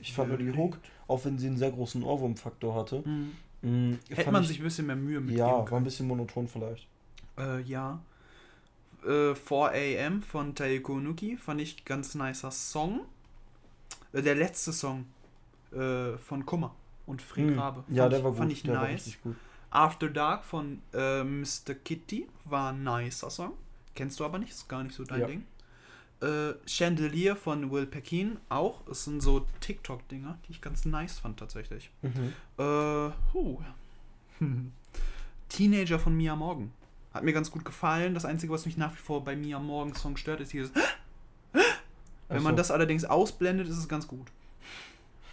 B: Ich fand nur die Hook, auch wenn sie einen sehr großen Ohrwurm-Faktor hatte. Mhm.
A: Mh, Hätte man ich, sich ein bisschen mehr Mühe
B: mit Ja, war ein bisschen monoton vielleicht.
A: Äh, ja. Äh, 4 AM von Taiko Nuki fand ich ganz nicer Song. Äh, der letzte Song äh, von Kummer und Fred mhm. Rabe. Ja, der war gut. Fand ich der nice. War richtig gut. After Dark von äh, Mr. Kitty war ein nicer Song. Kennst du aber nicht, ist gar nicht so dein ja. Ding. Äh, Chandelier von Will Pekin auch. Es sind so TikTok-Dinger, die ich ganz nice fand tatsächlich. Mhm. Äh, huh. Teenager von Mia Morgan. Hat mir ganz gut gefallen. Das Einzige, was mich nach wie vor bei Mia Morgan Song stört, ist dieses. Wenn man das allerdings ausblendet, ist es ganz gut.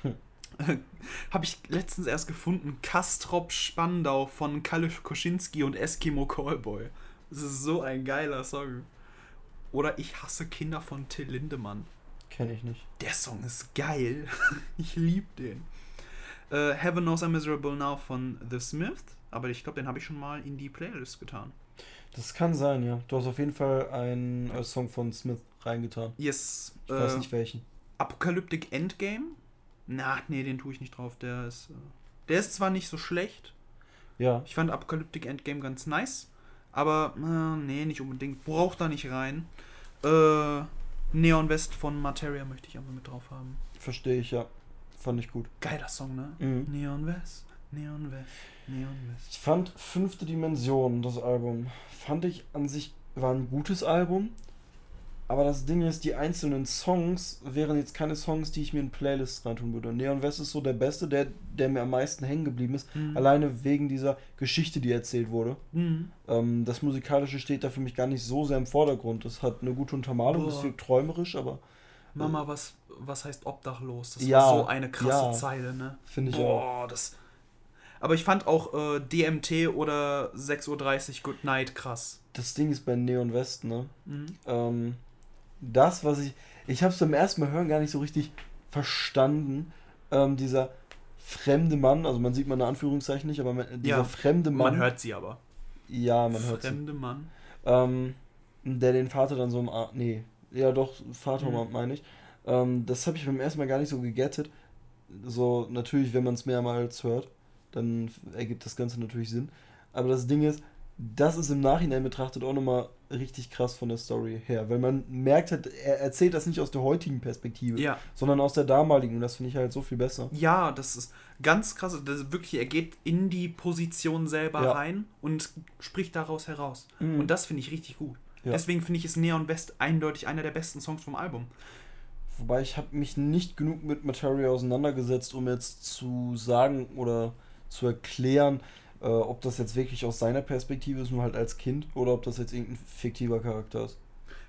A: Hm. Habe ich letztens erst gefunden. Kastrop Spandau von Kalle Koschinski und Eskimo Callboy. Das ist so ein geiler Song. Oder Ich hasse Kinder von Till Lindemann.
B: Kenne ich nicht.
A: Der Song ist geil. ich liebe den. Äh, Heaven Knows I'm Miserable Now von The Smith. Aber ich glaube, den habe ich schon mal in die Playlist getan.
B: Das kann sein, ja. Du hast auf jeden Fall einen äh, Song von Smith reingetan. Yes. Ich äh, weiß
A: nicht welchen. Apocalyptic Endgame? Na, nee, den tue ich nicht drauf. Der ist, äh, der ist zwar nicht so schlecht. Ja. Ich fand Apocalyptic Endgame ganz nice. Aber, äh, nee, nicht unbedingt. Braucht da nicht rein. Äh, Neon West von Materia möchte ich einfach mit drauf haben.
B: Verstehe ich, ja. Fand ich gut.
A: Geiler Song, ne? Mhm. Neon West, Neon West, Neon West.
B: Ich fand Fünfte Dimension, das Album, fand ich an sich, war ein gutes Album. Aber das Ding ist, die einzelnen Songs wären jetzt keine Songs, die ich mir in Playlists reintun würde. Neon West ist so der beste, der, der mir am meisten hängen geblieben ist.
A: Mhm.
B: Alleine wegen dieser Geschichte, die erzählt wurde.
A: Mhm.
B: Ähm, das Musikalische steht da für mich gar nicht so sehr im Vordergrund. Es hat eine gute Untermalung,
A: Boah.
B: wirkt träumerisch, aber
A: Mama, was, was heißt obdachlos? Das
B: Ja,
A: war so eine krasse
B: ja.
A: Zeile, ne?
B: finde ich auch.
A: Boah, das. Aber ich fand auch äh, DMT oder 6.30 Uhr Good Night krass.
B: Das Ding ist bei Neon West, ne?
A: Mhm.
B: Ähm, das, was ich. Ich habe es beim ersten Mal hören gar nicht so richtig verstanden. Ähm, dieser fremde Mann, also man sieht mal eine Anführungszeichen nicht, aber man, dieser
A: Ja,
B: fremde Mann.
A: Man hört sie aber.
B: Ja, man hört sie.
A: Fremde Mann.
B: Ähm, der den Vater dann so im Arm. Nee, ja doch, Vater
A: Mhm.
B: meine ich. Ähm, das habe ich beim ersten Mal gar nicht so gegettet. So, natürlich, wenn man es mehrmals hört, dann ergibt das Ganze natürlich Sinn. Aber das Ding ist, das ist im Nachhinein betrachtet auch nochmal richtig krass von der Story her. Weil man merkt halt, er erzählt das nicht aus der heutigen Perspektive,
A: Ja.
B: sondern aus der damaligen. Und das finde ich halt so viel besser.
A: Ja, das ist ganz krass. Das ist wirklich, er geht in die Position selber
B: Ja.
A: rein und spricht daraus heraus.
B: Mhm.
A: Und das finde ich richtig gut.
B: Ja.
A: Deswegen finde ich es Neon West eindeutig einer der besten Songs vom Album.
B: Wobei ich habe mich nicht genug mit Materia auseinandergesetzt, um jetzt zu sagen oder zu erklären, äh, ob das jetzt wirklich aus seiner Perspektive ist, nur halt als Kind, oder ob das jetzt irgendein fiktiver Charakter ist.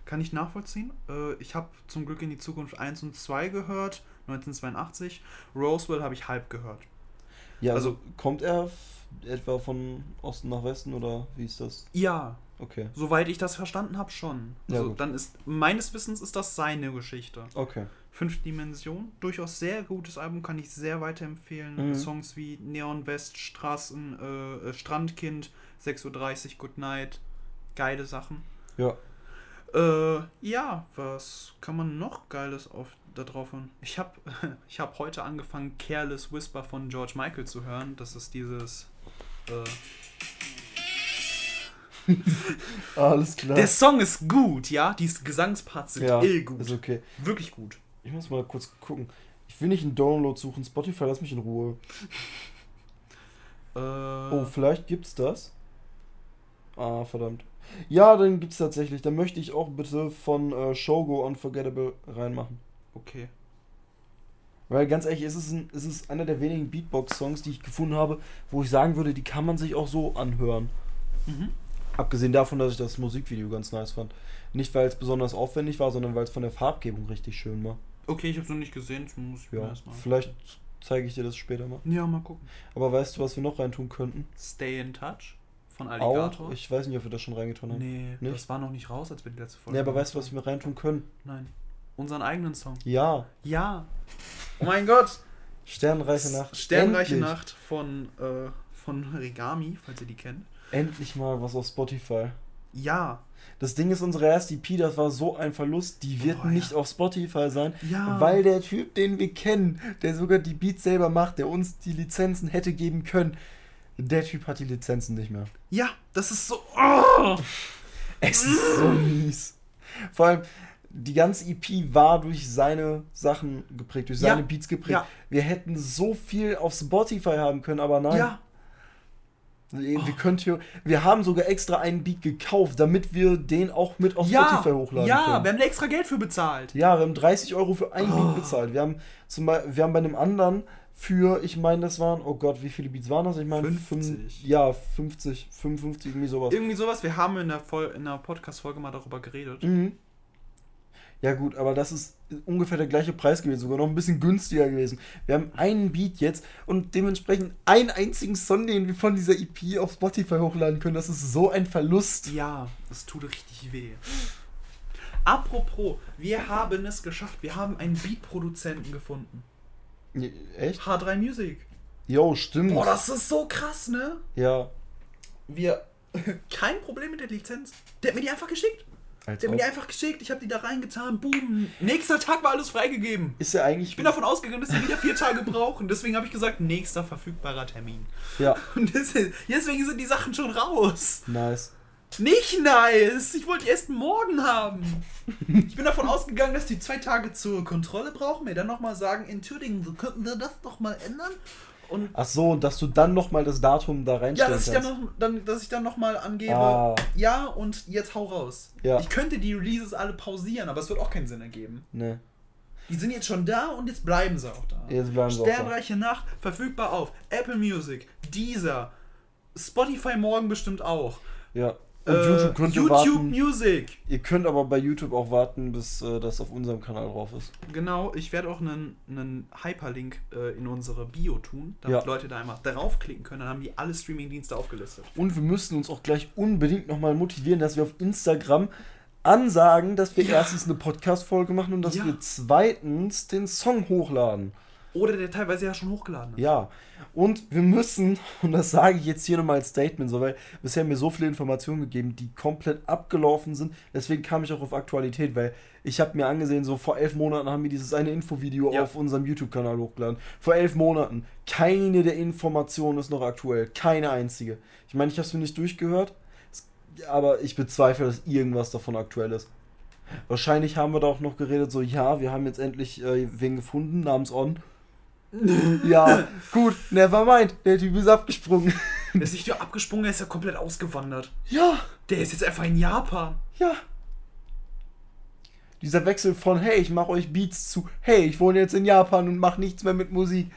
A: Kann ich nachvollziehen. Äh, ich habe zum Glück in die Zukunft 1 und 2 gehört, 1982. Roswell habe ich halb gehört.
B: Ja, also,
A: Also-
B: kommt er etwa von Osten nach Westen oder wie ist das?
A: Ja,
B: Okay.
A: soweit ich das verstanden habe, schon.
B: Ja,
A: Also,
B: gut.
A: dann ist, meines Wissens ist das seine Geschichte.
B: Okay.
A: Fünf Dimensionen, durchaus sehr gutes Album, kann ich sehr weiterempfehlen.
B: Mhm.
A: Songs wie Neon West, Straßen, äh, äh, Strandkind, 6.30 Uhr, Good Night, geile Sachen.
B: Ja.
A: Äh, ja, was kann man noch Geiles auf da drauf hören? Ich habe ich hab heute angefangen, Careless Whisper von George Michael zu hören. Das ist dieses. Äh,
B: Alles klar.
A: der Song ist gut, ja? Die Gesangsparts sind
B: ja,
A: ill gut.
B: ist okay.
A: Wirklich gut.
B: Ich muss mal kurz gucken. Ich will nicht einen Download suchen. Spotify, lass mich in Ruhe.
A: Äh,
B: Oh, vielleicht gibt's das. Ah, verdammt. Ja, dann gibt's tatsächlich. Dann möchte ich auch bitte von äh, Shogo Unforgettable reinmachen.
A: okay.
B: Weil ganz ehrlich, es ist, ein, es ist einer der wenigen Beatbox-Songs, die ich gefunden habe, wo ich sagen würde, die kann man sich auch so anhören.
A: Mhm.
B: Abgesehen davon, dass ich das Musikvideo ganz nice fand. Nicht, weil es besonders aufwendig war, sondern weil es von der Farbgebung richtig schön war.
A: Okay, ich habe es noch nicht gesehen. Das muss ich mir
B: Ja,
A: erstmal.
B: vielleicht zeige ich dir das später mal.
A: Ja, mal gucken.
B: Aber weißt du, was wir noch reintun könnten?
A: Stay in Touch von Alligator.
B: Auch? Ich weiß nicht, ob wir das schon reingetan haben.
A: nee,
B: Nicht?
A: das war noch nicht raus, als wir die letzte Folge
B: Nee, aber weißt du, was wir reintun können?
A: Nein. Unseren eigenen Song.
B: Ja,
A: Ja. Oh mein Gott.
B: Sternreiche Nacht.
A: Sternreiche
B: Endlich.
A: Nacht von, äh, von Regami, falls ihr die kennt.
B: Endlich mal was auf Spotify.
A: Ja.
B: Das Ding ist, unsere erste EP, das war so ein Verlust, die wird
A: ja.
B: nicht auf Spotify sein,
A: Ja.
B: weil der Typ, den wir kennen, der sogar die Beats selber macht, der uns die Lizenzen hätte geben können, der Typ hat die Lizenzen nicht mehr.
A: Ja, das ist so. Oh!
B: Es ist so mies. Vor allem, die ganze EP war durch seine Sachen geprägt, durch
A: Ja.
B: seine Beats geprägt.
A: Ja.
B: Wir hätten so viel auf Spotify haben können, aber nein.
A: Ja.
B: Wir, können hier, wir haben sogar extra einen Beat gekauft, damit wir den auch mit auf
A: Ja.
B: Spotify hochladen
A: Ja,
B: können.
A: wir haben extra Geld für bezahlt.
B: Ja, wir haben 30 Euro für einen
A: Oh.
B: Beat bezahlt. Wir haben, zum Beispiel, wir haben bei einem anderen für, ich meine, das waren, oh Gott, wie viele Beats waren das? Ich meine,
A: 50.
B: fünf- ja, 50, 55, irgendwie sowas.
A: Irgendwie sowas. Wir haben in der, Vol- in der Podcast-Folge mal darüber geredet.
B: Mhm. Ja, gut, aber das ist ungefähr der gleiche Preis gewesen, sogar noch ein bisschen günstiger gewesen. Wir haben einen Beat jetzt und dementsprechend einen einzigen Song, den wir von dieser EP auf Spotify hochladen können. Das ist so ein Verlust.
A: Ja, das tut richtig weh. Apropos, wir haben es geschafft. Wir haben einen Beat-Produzenten gefunden.
B: Echt?
A: H3 Music.
B: Jo, stimmt.
A: Boah, das ist so krass, ne?
B: ja.
A: Wir. Kein Problem mit der Lizenz. Der hat mir die einfach geschickt.
B: Als
A: Der hat mir die einfach geschickt. Ich habe die da reingetan. Boom. Nächster Tag war alles freigegeben.
B: Ist ja eigentlich.
A: Ich bin davon ausgegangen, dass sie wieder vier Tage brauchen. Deswegen habe ich gesagt, nächster verfügbarer Termin.
B: Ja,
A: Und deswegen sind die Sachen schon raus.
B: nice.
A: Nicht nice. Ich wollte die erst morgen haben. Ich bin davon ausgegangen, dass die zwei Tage zur Kontrolle brauchen. Mir dann nochmal sagen, entschuldigen, Sie, könnten wir das noch mal ändern?
B: Und Ach so, und dass du dann nochmal das Datum da reinstellen
A: ja, dass kannst. Ich dann noch, dann, dass ich dann nochmal angebe, ah. ja, und jetzt hau raus. Ja. Ich könnte die Releases alle pausieren, aber es wird auch keinen Sinn ergeben. Nee. Die sind jetzt schon da und jetzt bleiben sie auch da. Jetzt bleiben sie Sternreiche auch da. Nacht, verfügbar auf Apple Music, Deezer, Spotify morgen bestimmt auch. Ja. Und äh,
B: YouTube könnt ihr YouTube warten. Music. Ihr könnt aber bei YouTube auch warten, bis äh, das auf unserem Kanal drauf ist.
A: Genau, ich werde auch einen, einen Hyperlink äh, in unsere Bio tun, damit ja. Leute da einmal draufklicken können. Dann haben die alle Streamingdienste aufgelistet.
B: Und wir müssen uns auch gleich unbedingt nochmal motivieren, dass wir auf Instagram ansagen, dass wir ja. erstens eine Podcast-Folge machen und dass ja. wir zweitens den Song hochladen.
A: Oder der teilweise ja schon hochgeladen
B: ist. Ja. Und wir müssen, und das sage ich jetzt hier nochmal als Statement, so, weil bisher haben mir so viele Informationen gegeben, die komplett abgelaufen sind. Deswegen kam ich auch auf Aktualität, weil ich habe mir angesehen, so vor elf Monaten haben wir dieses eine Infovideo ja. auf unserem YouTube-Kanal hochgeladen. Vor elf Monaten. Keine der Informationen ist noch aktuell. Keine einzige. Ich meine, ich habe es mir nicht durchgehört aber ich bezweifle, dass irgendwas davon aktuell ist. Wahrscheinlich haben wir da auch noch geredet, so, ja, wir haben jetzt endlich äh, wen gefunden, namens On. ja, gut, never mind, der Typ ist abgesprungen.
A: Der ist nicht nur abgesprungen, er ist ja komplett ausgewandert. Ja. Der ist jetzt einfach in Japan. Ja.
B: Dieser Wechsel von, hey, ich mache euch Beats zu, hey, ich wohne jetzt in Japan und mache nichts mehr mit Musik.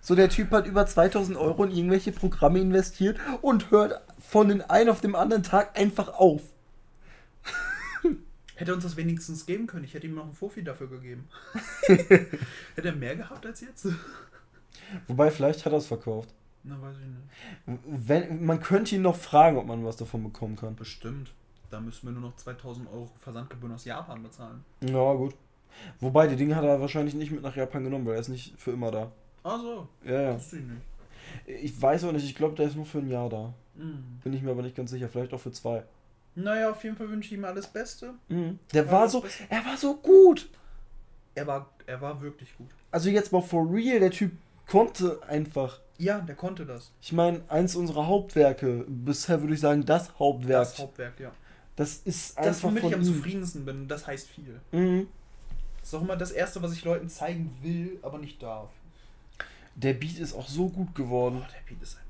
B: So, der Typ hat über 2000 Euro in irgendwelche Programme investiert und hört von den einen auf dem anderen Tag einfach auf.
A: Hätte uns das wenigstens geben können. Ich hätte ihm noch einen Fofi dafür gegeben. hätte er mehr gehabt als jetzt?
B: Wobei, vielleicht hat er es verkauft. Na, weiß ich nicht. Wenn, man könnte ihn noch fragen, ob man was davon bekommen kann.
A: Bestimmt. Da müssen wir nur noch 2000 Euro Versandgebühren aus Japan bezahlen.
B: Ja, gut. Wobei, die Dinge hat er wahrscheinlich nicht mit nach Japan genommen, weil er ist nicht für immer da.
A: Ach so.
B: Ja, ja. Ich, ich weiß auch nicht, ich glaube, der ist nur für ein Jahr da. Mhm. Bin ich mir aber nicht ganz sicher, vielleicht auch für zwei.
A: Naja, auf jeden Fall wünsche ich ihm alles Beste.
B: Mhm. Der war, war so, Beste. er war so gut.
A: Er war, er war wirklich gut.
B: Also jetzt mal for real, der Typ konnte einfach.
A: Ja, der konnte das.
B: Ich meine, eins unserer Hauptwerke, bisher würde ich sagen, das Hauptwerk. Das Hauptwerk, ja. Das ist
A: einfach. Das, womit ich am zufriedensten bin, das heißt viel. Mhm. Das ist auch immer das Erste, was ich Leuten zeigen will, aber nicht darf.
B: Der Beat ist auch so gut geworden.
A: Oh, der Beat ist ein Traum.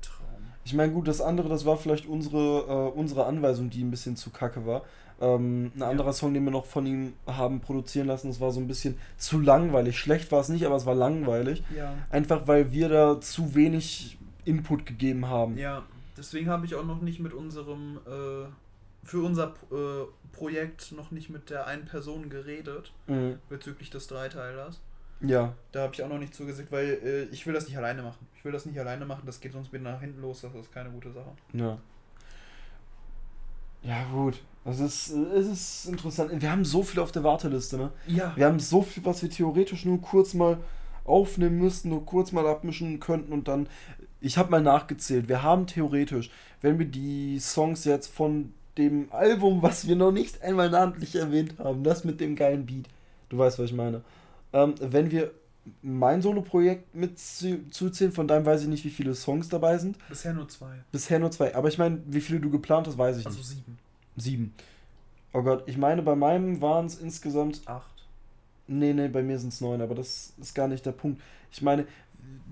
B: Ich meine, gut, das andere, das war vielleicht unsere, äh, unsere Anweisung, die ein bisschen zu kacke war. Ähm, ein ja. anderer Song, den wir noch von ihm haben produzieren lassen, das war so ein bisschen zu langweilig. Schlecht war es nicht, aber es war langweilig. Ja. Einfach weil wir da zu wenig Input gegeben haben.
A: Ja, deswegen habe ich auch noch nicht mit unserem, äh, für unser äh, Projekt noch nicht mit der einen Person geredet, mhm. bezüglich des Dreiteilers. Ja. Da habe ich auch noch nicht zugesagt, weil äh, ich will das nicht alleine machen. Ich will das nicht alleine machen, das geht sonst wieder nach hinten los, das ist keine gute Sache.
B: Ja. Ja, gut. Also es, es ist interessant. Wir haben so viel auf der Warteliste, ne? Ja. Wir haben so viel, was wir theoretisch nur kurz mal aufnehmen müssten, nur kurz mal abmischen könnten und dann. Ich habe mal nachgezählt. Wir haben theoretisch, wenn wir die Songs jetzt von dem Album, was wir noch nicht einmal namentlich erwähnt haben, das mit dem geilen Beat. Du weißt, was ich meine ähm, wenn wir mein Solo-Projekt mit zuzählen, von deinem weiß ich nicht, wie viele Songs dabei sind.
A: Bisher nur zwei.
B: Bisher nur zwei. Aber ich meine, wie viele du geplant hast, weiß ich also nicht. Also sieben. Sieben. Oh Gott, ich meine, bei meinem waren es insgesamt. Acht. Nee, nee, bei mir sind es neun, aber das ist gar nicht der Punkt. Ich meine,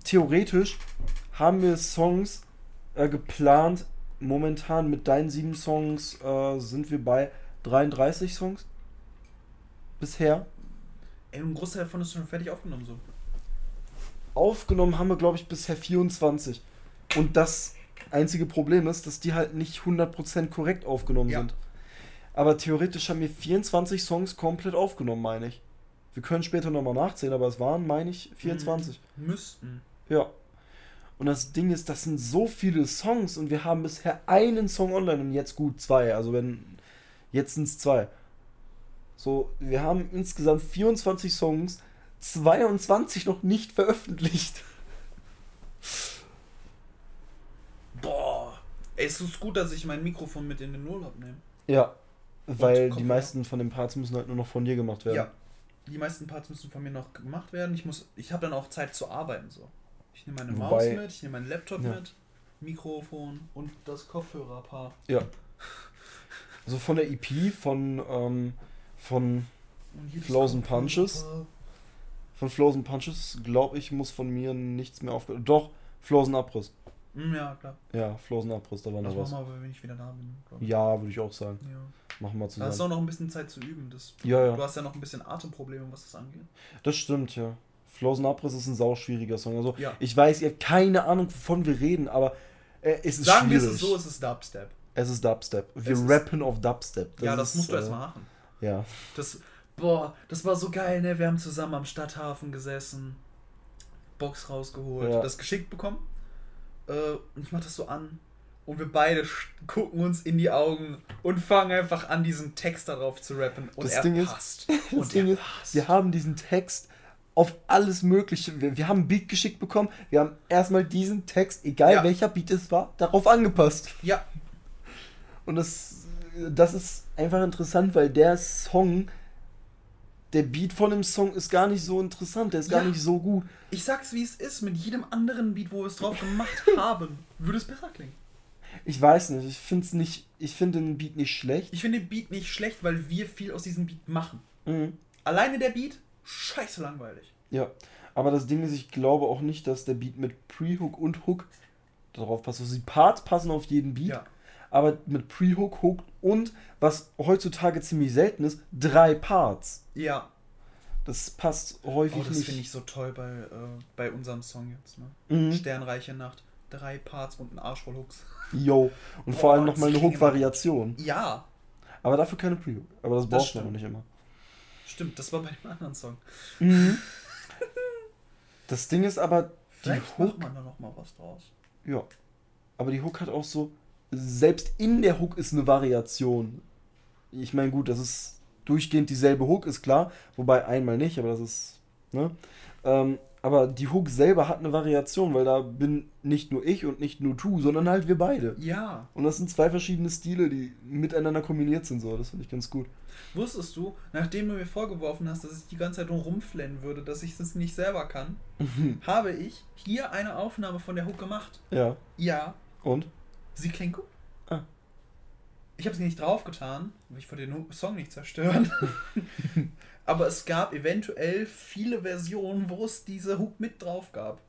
B: theoretisch haben wir Songs äh, geplant. Momentan mit deinen sieben Songs äh, sind wir bei 33 Songs. Bisher.
A: Ey, ein Großteil davon ist schon fertig aufgenommen so.
B: Aufgenommen haben wir, glaube ich, bisher 24. Und das einzige Problem ist, dass die halt nicht 100% korrekt aufgenommen ja. sind. Aber theoretisch haben wir 24 Songs komplett aufgenommen, meine ich. Wir können später nochmal nachzählen, aber es waren, meine ich, 24.
A: Mhm. Müssten.
B: Ja. Und das Ding ist, das sind so viele Songs und wir haben bisher einen Song online und jetzt gut zwei. Also wenn. Jetzt sind es zwei. So, wir haben insgesamt 24 Songs, 22 noch nicht veröffentlicht.
A: Boah. Ey, es ist gut, dass ich mein Mikrofon mit in den Urlaub nehme.
B: Ja, weil die meisten von den Parts müssen halt nur noch von dir gemacht werden. Ja,
A: die meisten Parts müssen von mir noch gemacht werden. Ich muss, ich habe dann auch Zeit zu arbeiten so. Ich nehme meine Wobei, Maus mit, ich nehme meinen Laptop ja. mit, Mikrofon und das Kopfhörerpaar.
B: Ja. Also von der EP von ähm, von Flows and Punches. Von Flows and Punches, glaube ich, muss von mir nichts mehr aufgehört. Doch, Flows and Abriss.
A: Hm, Ja, klar.
B: Ja, Flows and Abriss, da war
A: Das
B: noch was.
A: machen wir, wenn ich wieder da bin.
B: Ja, würde ich auch sagen.
A: ja.
B: Machen wir
A: Da
B: zusammen.
A: hast du auch noch ein bisschen Zeit zu üben. Das,
B: Ja, ja.
A: Du hast ja noch ein bisschen Atemprobleme, was das angeht.
B: Das stimmt, ja. Flows and Abriss ist ein sauschwieriger Song. Also,
A: Ja.
B: ich weiß, ihr habt keine Ahnung, wovon wir reden, aber äh, es ist
A: Sagen wir
B: schwierig.
A: es so, es ist Dubstep.
B: Es ist Dubstep. Wir
A: ist-
B: rappen auf Dubstep.
A: ja, das
B: ist,
A: musst du
B: äh,
A: erst mal machen.
B: Ja.
A: Das, boah, das war so geil, ne? Wir haben zusammen am Stadthafen gesessen, Box rausgeholt,
B: Ja.
A: das geschickt bekommen. Äh, und ich mach das so an. Und wir beide gucken uns in die Augen und fangen einfach an, diesen Text darauf zu rappen. Und
B: Das
A: er
B: Ding ist-
A: passt.
B: Das
A: und
B: Ding
A: er
B: ist,
A: passt.
B: wir haben diesen Text auf alles Mögliche. Wir, wir haben ein Beat geschickt bekommen. Wir haben erstmal diesen Text, egal
A: Ja.
B: welcher Beat es war, darauf angepasst.
A: Ja,
B: Und das, das ist einfach interessant, weil der Song, der Beat von dem Song ist gar nicht so interessant, der ist gar
A: Ja.
B: nicht so gut.
A: ich sag's wie es ist, mit jedem anderen Beat, wo wir es drauf gemacht haben, würde es besser klingen.
B: Ich weiß nicht, ich finde es nicht, ich finde den Beat nicht schlecht.
A: Ich finde den Beat nicht schlecht, weil wir viel aus diesem Beat machen.
B: Mhm.
A: Alleine der Beat, scheiße langweilig.
B: Ja, aber das Ding ist, ich glaube auch nicht, dass der Beat mit Pre-Hook und Hook darauf passt. Also die Parts passen auf jeden Beat,
A: Ja.
B: Aber mit Pre-Hook, Hook und, was heutzutage ziemlich selten ist, drei Parts.
A: Ja,
B: Das passt häufig
A: Oh, das
B: nicht.
A: finde ich so toll bei, äh, bei unserem Song jetzt. Ne?
B: Mhm.
A: Sternreiche Nacht. Drei Parts und ein Arsch voll Hooks.
B: Yo. Und vor
A: Oh,
B: allem nochmal eine
A: das
B: Hook-Variation.
A: Ja,
B: Aber dafür keine Pre-Hook. Aber das
A: Das
B: braucht man
A: stimmt.
B: auch nicht immer.
A: stimmt. Das war bei dem anderen Song.
B: Das Ding ist aber, die
A: Vielleicht
B: Hook,
A: macht man da noch mal was draus.
B: ja. Aber die Hook hat auch so, selbst in der Hook ist eine Variation. Ich meine, gut, das ist durchgehend dieselbe Hook, ist klar. Wobei einmal nicht, aber das ist, ne? Ähm, aber die Hook selber hat eine Variation, weil da bin nicht nur ich und nicht nur du, sondern halt wir beide.
A: Ja.
B: Und das sind zwei verschiedene Stile, die miteinander kombiniert sind, so. Das finde ich ganz gut.
A: Wusstest du, nachdem du mir vorgeworfen hast, dass ich die ganze Zeit nur rumflennen würde, dass ich das nicht selber kann, habe ich hier eine Aufnahme von der Hook gemacht.
B: Ja.
A: Ja,
B: Und?
A: Sie.
B: Ah.
A: Ich habe sie nicht draufgetan, weil ich wollte den Song nicht zerstören. Aber es gab eventuell viele Versionen, wo es diese Hook mit drauf gab.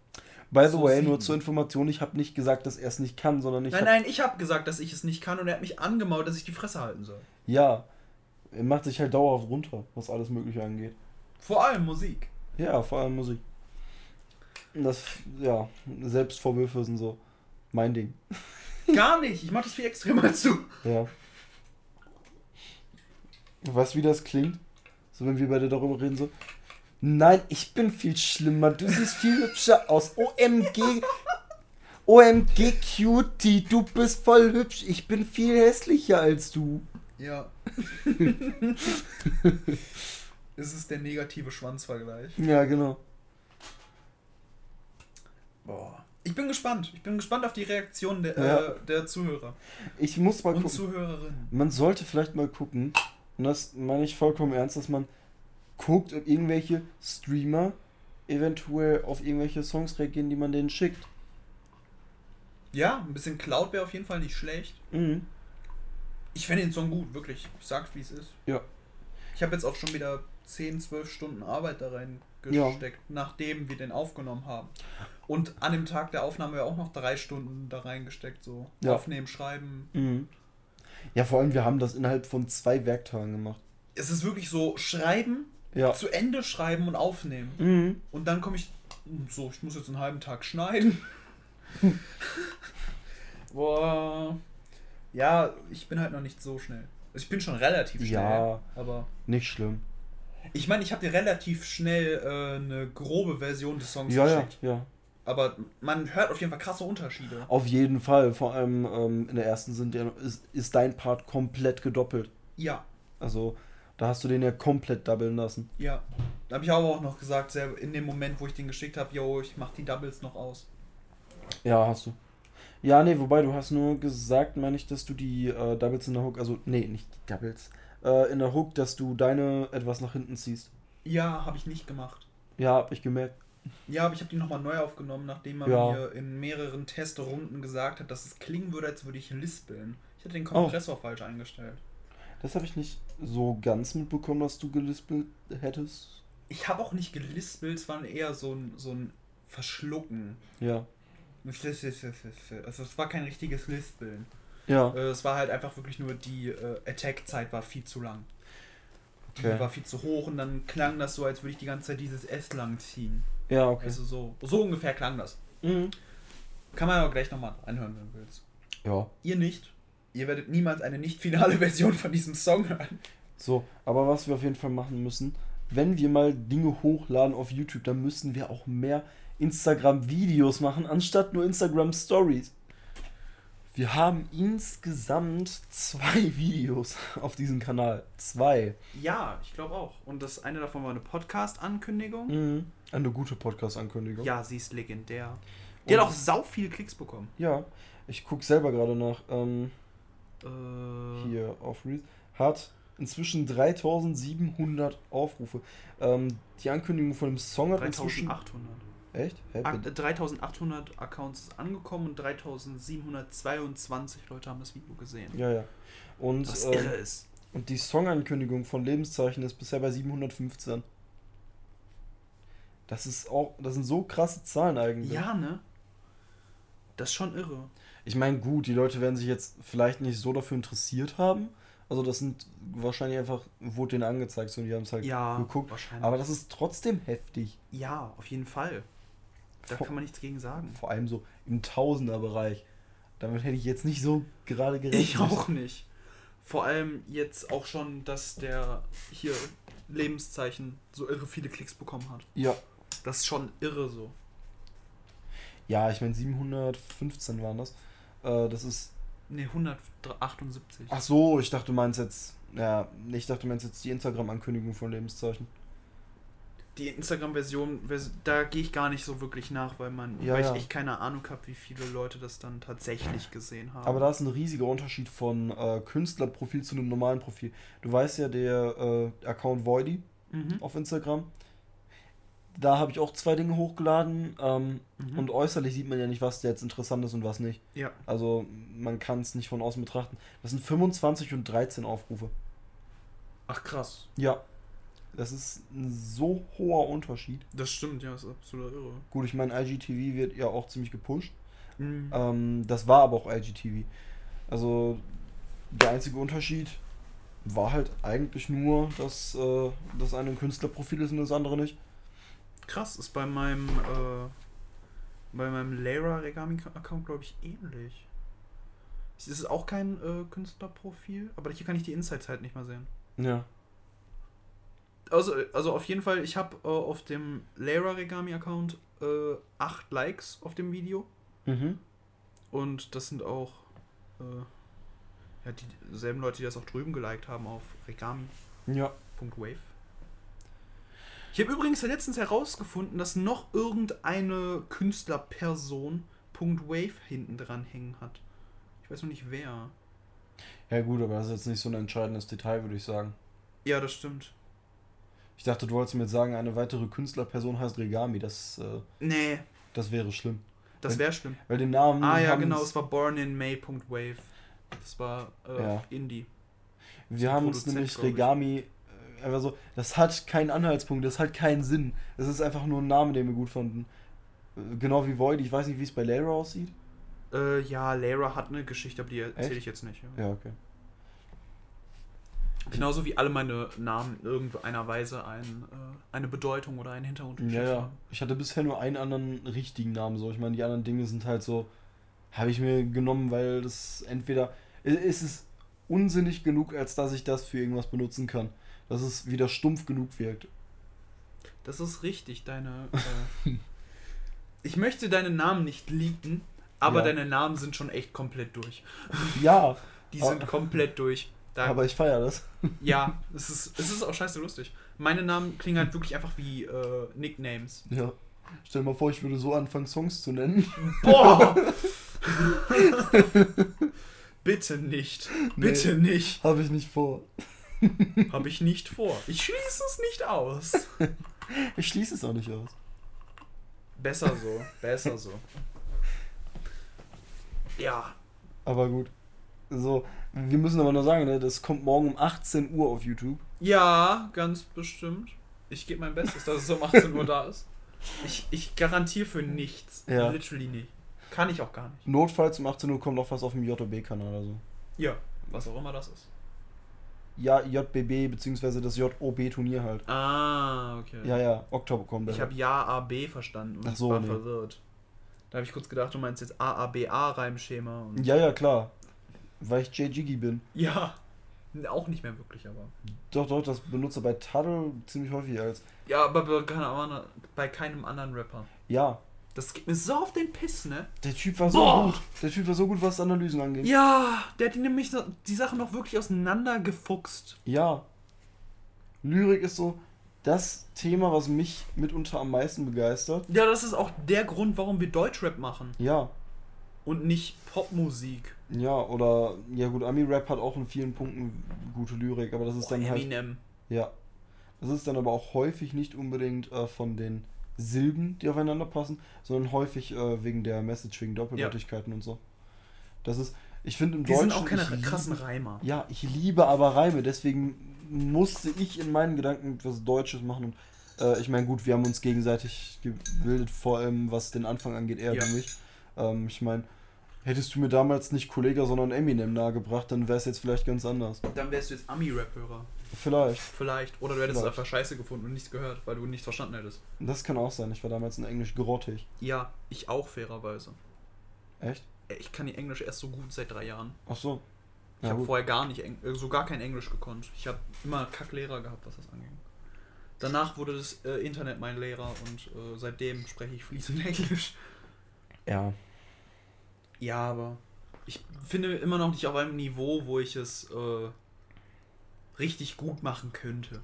B: By the
A: So
B: way,
A: sieben.
B: nur zur Information, ich habe nicht gesagt, dass er es nicht kann, sondern ich
A: nein,
B: hab,
A: nein, ich habe gesagt, dass ich es nicht kann und er hat mich angemault, dass ich die Fresse halten soll.
B: Ja, er macht sich halt dauerhaft runter, was alles Mögliche angeht.
A: Vor allem Musik.
B: Ja, vor allem Musik. Das, ja, Selbstvorwürfe sind so mein Ding.
A: Gar nicht, ich mach das viel extremer als du.
B: Ja. Weißt du, wie das klingt? So, wenn wir beide darüber reden, so. Nein, ich bin viel schlimmer. Du siehst viel hübscher aus. OMG. OMG Cutie, du bist voll hübsch. Ich bin viel hässlicher als du.
A: Ja. es ist der negative Schwanzvergleich.
B: Ja, genau.
A: Boah. Ich bin gespannt. Ich bin gespannt auf die Reaktion der,
B: Ja.
A: äh, der Zuhörer
B: Ich muss mal
A: und
B: gucken.
A: Zuhörerinnen.
B: Man sollte vielleicht mal gucken, und das meine ich vollkommen ernst, dass man guckt, ob irgendwelche Streamer eventuell auf irgendwelche Songs reagieren, die man denen schickt.
A: Ja, ein bisschen Cloud wäre auf jeden Fall nicht schlecht.
B: Mhm.
A: Ich fände den Song gut, wirklich. Ich sag's, wie es ist.
B: Ja.
A: Ich habe jetzt auch schon wieder 10, 12 Stunden Arbeit da rein
B: Ja.
A: nachdem wir den aufgenommen haben. Und an dem Tag der Aufnahme ja auch noch drei Stunden da reingesteckt, so
B: Ja.
A: aufnehmen, schreiben.
B: Mhm. Ja, vor allem, wir haben das innerhalb von zwei Werktagen gemacht.
A: Es ist wirklich so schreiben,
B: Ja.
A: zu Ende schreiben und aufnehmen.
B: Mhm.
A: Und dann komme ich so, ich muss jetzt einen halben Tag schneiden. Boah. Ja, ich bin halt noch nicht so schnell. Also ich bin schon relativ schnell.
B: Ja.
A: Aber
B: Nicht schlimm.
A: Ich meine, ich habe dir relativ schnell äh, eine grobe Version des Songs
B: Ja, ja,
A: geschickt.
B: ja.
A: Aber man hört auf jeden Fall krasse Unterschiede.
B: Auf jeden Fall. Vor allem ähm, in der ersten sind ja, ist, ist dein Part komplett gedoppelt.
A: Ja,
B: Also, da hast du den ja komplett doublen lassen.
A: ja. Da habe ich aber auch noch gesagt, in dem Moment, wo ich den geschickt habe, yo, ich mach die Doubles noch aus.
B: Ja, hast du. Ja, nee, wobei du hast nur gesagt, meine ich, dass du die äh, Doubles in der Hook, also, nee, nicht die Doubles, äh, in der Hook, dass du deine etwas nach hinten ziehst.
A: Ja, habe ich nicht gemacht.
B: Ja, hab ich gemerkt.
A: Ja, aber ich habe die nochmal neu aufgenommen, nachdem man
B: Ja.
A: mir in mehreren Testrunden gesagt hat, dass es klingen würde, als würde ich lispeln. Ich hatte den Kompressor falsch eingestellt.
B: Das habe ich nicht so ganz mitbekommen, dass du gelispelt hättest.
A: ich habe auch nicht gelispelt, es war eher so ein, so ein Verschlucken.
B: Ja.
A: Also es war kein richtiges Lispeln.
B: Ja.
A: Äh, es war halt einfach wirklich nur die äh, Attack-Zeit war viel zu lang. Die
B: Okay.
A: war viel zu hoch und dann klang das so, als würde ich die ganze Zeit dieses S lang ziehen.
B: Ja, okay.
A: Also so, so ungefähr klang das.
B: Mhm.
A: Kann man aber gleich nochmal anhören, wenn du willst.
B: Ja.
A: Ihr nicht. Ihr werdet niemals eine nicht finale Version von diesem Song hören.
B: So, aber was wir auf jeden Fall machen müssen, wenn wir mal Dinge hochladen auf YouTube, dann müssen wir auch mehr Instagram-Videos machen, anstatt nur Instagram-Stories. Wir haben insgesamt zwei Videos auf diesem Kanal. Zwei.
A: Ja, ich glaube auch. Und das eine davon war eine Podcast-Ankündigung.
B: Mhm. Eine gute Podcast-Ankündigung.
A: Ja, sie ist legendär. Die hat
B: Und-
A: auch sau viele Klicks bekommen.
B: Ja, ich gucke selber gerade nach. Ähm,
A: Äh,
B: hier auf Reels. Hat inzwischen 3700 Aufrufe. Ähm, die Ankündigung von dem Song hat inzwischen.
A: 3800.
B: Echt?
A: Ak- 3800 Accounts ist angekommen und 3722 Leute haben das Video gesehen.
B: Ja, ja. Und,
A: Was
B: ähm,
A: irre ist.
B: und die Songankündigung von Lebenszeichen ist bisher bei 715. Das ist auch, das sind so krasse Zahlen eigentlich.
A: Ja, ne? Das ist schon irre.
B: Ich meine, gut, die Leute werden sich jetzt vielleicht nicht so dafür interessiert haben. Also das sind wahrscheinlich einfach, wurde denen angezeigt so, und die haben es halt
A: Ja,
B: geguckt.
A: wahrscheinlich.
B: Aber das ist trotzdem heftig.
A: ja, auf jeden Fall. Da
B: Vor-
A: kann man nichts gegen sagen.
B: Vor allem so im Tausenderbereich. Damit hätte ich jetzt nicht so gerade gerechnet.
A: Ich auch nicht. Vor allem jetzt auch schon, dass der hier Lebenszeichen so irre viele Klicks bekommen hat.
B: Ja.
A: Das ist schon irre so.
B: Ja, ich meine 715 waren das. Äh, das ist.
A: Ne, 178.
B: Ach so, ich dachte, du meinst jetzt. Ja, ich dachte, du meinst jetzt die Instagram-Ankündigung von Lebenszeichen.
A: Die Instagram-Version, vers- da gehe ich gar nicht so wirklich nach, weil man,
B: Ja,
A: weil
B: ja.
A: ich echt keine Ahnung habe, wie viele Leute das dann tatsächlich gesehen haben.
B: Aber da ist ein riesiger Unterschied von äh, Künstlerprofil zu einem normalen Profil. Du weißt ja, der äh, Account Voidy
A: mhm.
B: auf Instagram. Da habe ich auch zwei Dinge hochgeladen. Ähm,
A: Mhm.
B: Und äußerlich sieht man ja nicht, was jetzt interessant ist und was nicht.
A: ja,
B: Also man kann es nicht von außen betrachten. Das sind 25 und 13 Aufrufe.
A: ach krass.
B: Ja. Das ist ein so hoher Unterschied.
A: Das stimmt, ja, das ist absolut irre.
B: Gut, ich meine, IGTV wird ja auch ziemlich gepusht.
A: Mhm.
B: Ähm, das war aber auch IGTV. Also der einzige Unterschied war halt eigentlich nur, dass äh, das eine ein Künstlerprofil ist und das andere nicht.
A: Krass, ist bei meinem, äh, bei meinem Lara Regami-Account, glaube ich, ähnlich. Es ist auch kein äh, Künstlerprofil, aber hier kann ich die Insights halt nicht mal sehen.
B: Ja.
A: Also, also auf jeden Fall, ich habe äh, auf dem Lara Regami-Account äh, 8 Likes auf dem Video.
B: Mhm.
A: Und das sind auch äh, ja, dieselben Leute, die das auch drüben geliked haben auf regami.wave.
B: Ja.
A: Ich habe übrigens letztens herausgefunden, dass noch irgendeine Künstlerperson .wave hinten dran hängen hat. Ich weiß noch nicht wer.
B: Ja gut, aber das ist jetzt nicht so ein entscheidendes Detail, würde ich sagen.
A: Ja, das stimmt.
B: Ich dachte, du wolltest mir jetzt sagen, eine weitere Künstlerperson heißt Regami. Das, äh,
A: Nee,
B: das wäre schlimm.
A: das wäre schlimm.
B: Weil den Namen.
A: Ah ja, genau, es war Born in May.wave. Das war äh,
B: Ja.
A: Indie.
B: Wir haben uns nämlich. Regami äh, einfach so. Das hat keinen Anhaltspunkt, das hat keinen Sinn. Das ist einfach nur ein Name, den wir gut fanden. Äh, Genau wie Void. Ich weiß nicht, wie es bei Lara aussieht.
A: Äh, ja, Lara hat eine Geschichte, aber die erzähle ich jetzt nicht. Ja.
B: Ja, okay.
A: Genauso wie alle meine Namen in irgendeiner Weise ein, äh, eine Bedeutung oder einen Hintergrund
B: Ja, ja. Ich hatte bisher nur einen anderen richtigen Namen. So, ich meine, die anderen Dinge sind halt so. Habe ich mir genommen, weil das entweder. Es ist unsinnig genug, als dass ich das für irgendwas benutzen kann. Dass es wieder stumpf genug wirkt.
A: Das ist richtig, deine. Äh, ich möchte deine Namen nicht leaken, aber
B: Ja.
A: deine Namen sind schon echt komplett durch.
B: Ja,
A: Die
B: Ah.
A: sind komplett durch. Da,
B: aber ich feiere das.
A: ja, es ist, es ist auch scheiße lustig. Meine Namen klingen halt wirklich einfach wie äh, Nicknames.
B: Ja. Stell dir mal vor, ich würde so anfangen, Songs zu nennen.
A: Boah! Bitte nicht. Bitte nicht.
B: Habe ich nicht vor.
A: Habe ich nicht vor. Ich schließe es nicht aus.
B: Ich schließe es auch nicht aus.
A: Besser so. Besser so. Ja.
B: Aber gut. So, wir müssen aber noch sagen, ne, das kommt morgen um 18 Uhr auf YouTube.
A: Ja, ganz bestimmt. Ich gebe mein Bestes, dass es um 18 Uhr da ist. Ich, ich garantiere für nichts.
B: Ja.
A: Literally nicht. Kann ich auch gar nicht.
B: Notfalls um 18 Uhr kommt noch was auf dem JOB-Kanal oder so.
A: Ja, was auch immer das ist.
B: Ja, JBB bzw. das JOB-Turnier halt.
A: Ah, okay.
B: Ja, ja, Oktober kommt
A: Ich habe Ja, A, B verstanden und
B: Ach so,
A: war
B: nee.
A: verwirrt. Da habe ich kurz gedacht, du meinst jetzt A, A, B, A Reimschema. Und
B: Ja, ja, klar. Weil ich JGigi bin.
A: ja. Auch nicht mehr wirklich, aber.
B: Doch, doch, das benutze bei Taddle ziemlich häufig als.
A: Ja, aber bei keinem anderen, bei keinem anderen Rapper.
B: Ja,
A: Das geht mir so auf den Piss, ne?
B: der Typ war so
A: Boah.
B: gut. Der Typ war so gut, was Analysen angeht.
A: Ja, der hat nämlich die Sachen noch wirklich auseinandergefuchst.
B: Ja. Lyrik ist so das Thema, was mich mitunter am meisten begeistert.
A: Ja, das ist auch der Grund, warum wir Deutschrap machen
B: Ja.
A: und nicht Popmusik.
B: Ja, oder, ja gut, Ami-Rap hat auch in vielen Punkten gute Lyrik, aber das ist
A: Boah,
B: dann halt.
A: Eminem.
B: Ja. Das ist dann aber auch häufig nicht unbedingt äh, von den Silben, die aufeinander passen, sondern häufig äh, wegen der Message, wegen Doppeldeutigkeiten und so. Das ist, ich finde im
A: Die
B: Deutschen.
A: sind auch keine
B: ich liebe-
A: krassen Reimer.
B: Ja, ich liebe aber Reime, deswegen musste ich in meinen Gedanken etwas Deutsches machen. Und äh, ich meine, gut, wir haben uns gegenseitig gebildet, vor allem was den Anfang angeht, eher
A: Ja.
B: du mich. Ähm, ich meine, hättest du mir damals nicht Kollega, sondern Eminem nahegebracht, dann wäre es jetzt vielleicht ganz anders.
A: Dann wärst du jetzt Ami-Rap-Hörer.
B: Vielleicht.
A: Vielleicht. Oder du hättest einfach Scheiße gefunden und nichts gehört, weil du nichts verstanden hättest.
B: Das kann auch sein. Ich war damals in Englisch grottig.
A: Ja, ich auch fairerweise.
B: Echt?
A: Ey, Ich kann die Englisch erst so gut seit drei Jahren.
B: Ach so.
A: Ich
B: Ja,
A: habe
B: gut.
A: vorher gar nicht, Eng äh, so gar kein Englisch gekonnt. Ich habe immer Kacklehrer gehabt, was das anging. Danach wurde das äh, Internet mein Lehrer und äh, seitdem spreche ich fließend Englisch.
B: Ja.
A: Ja, aber ich finde immer noch nicht auf einem Niveau, wo ich es äh, richtig gut machen könnte.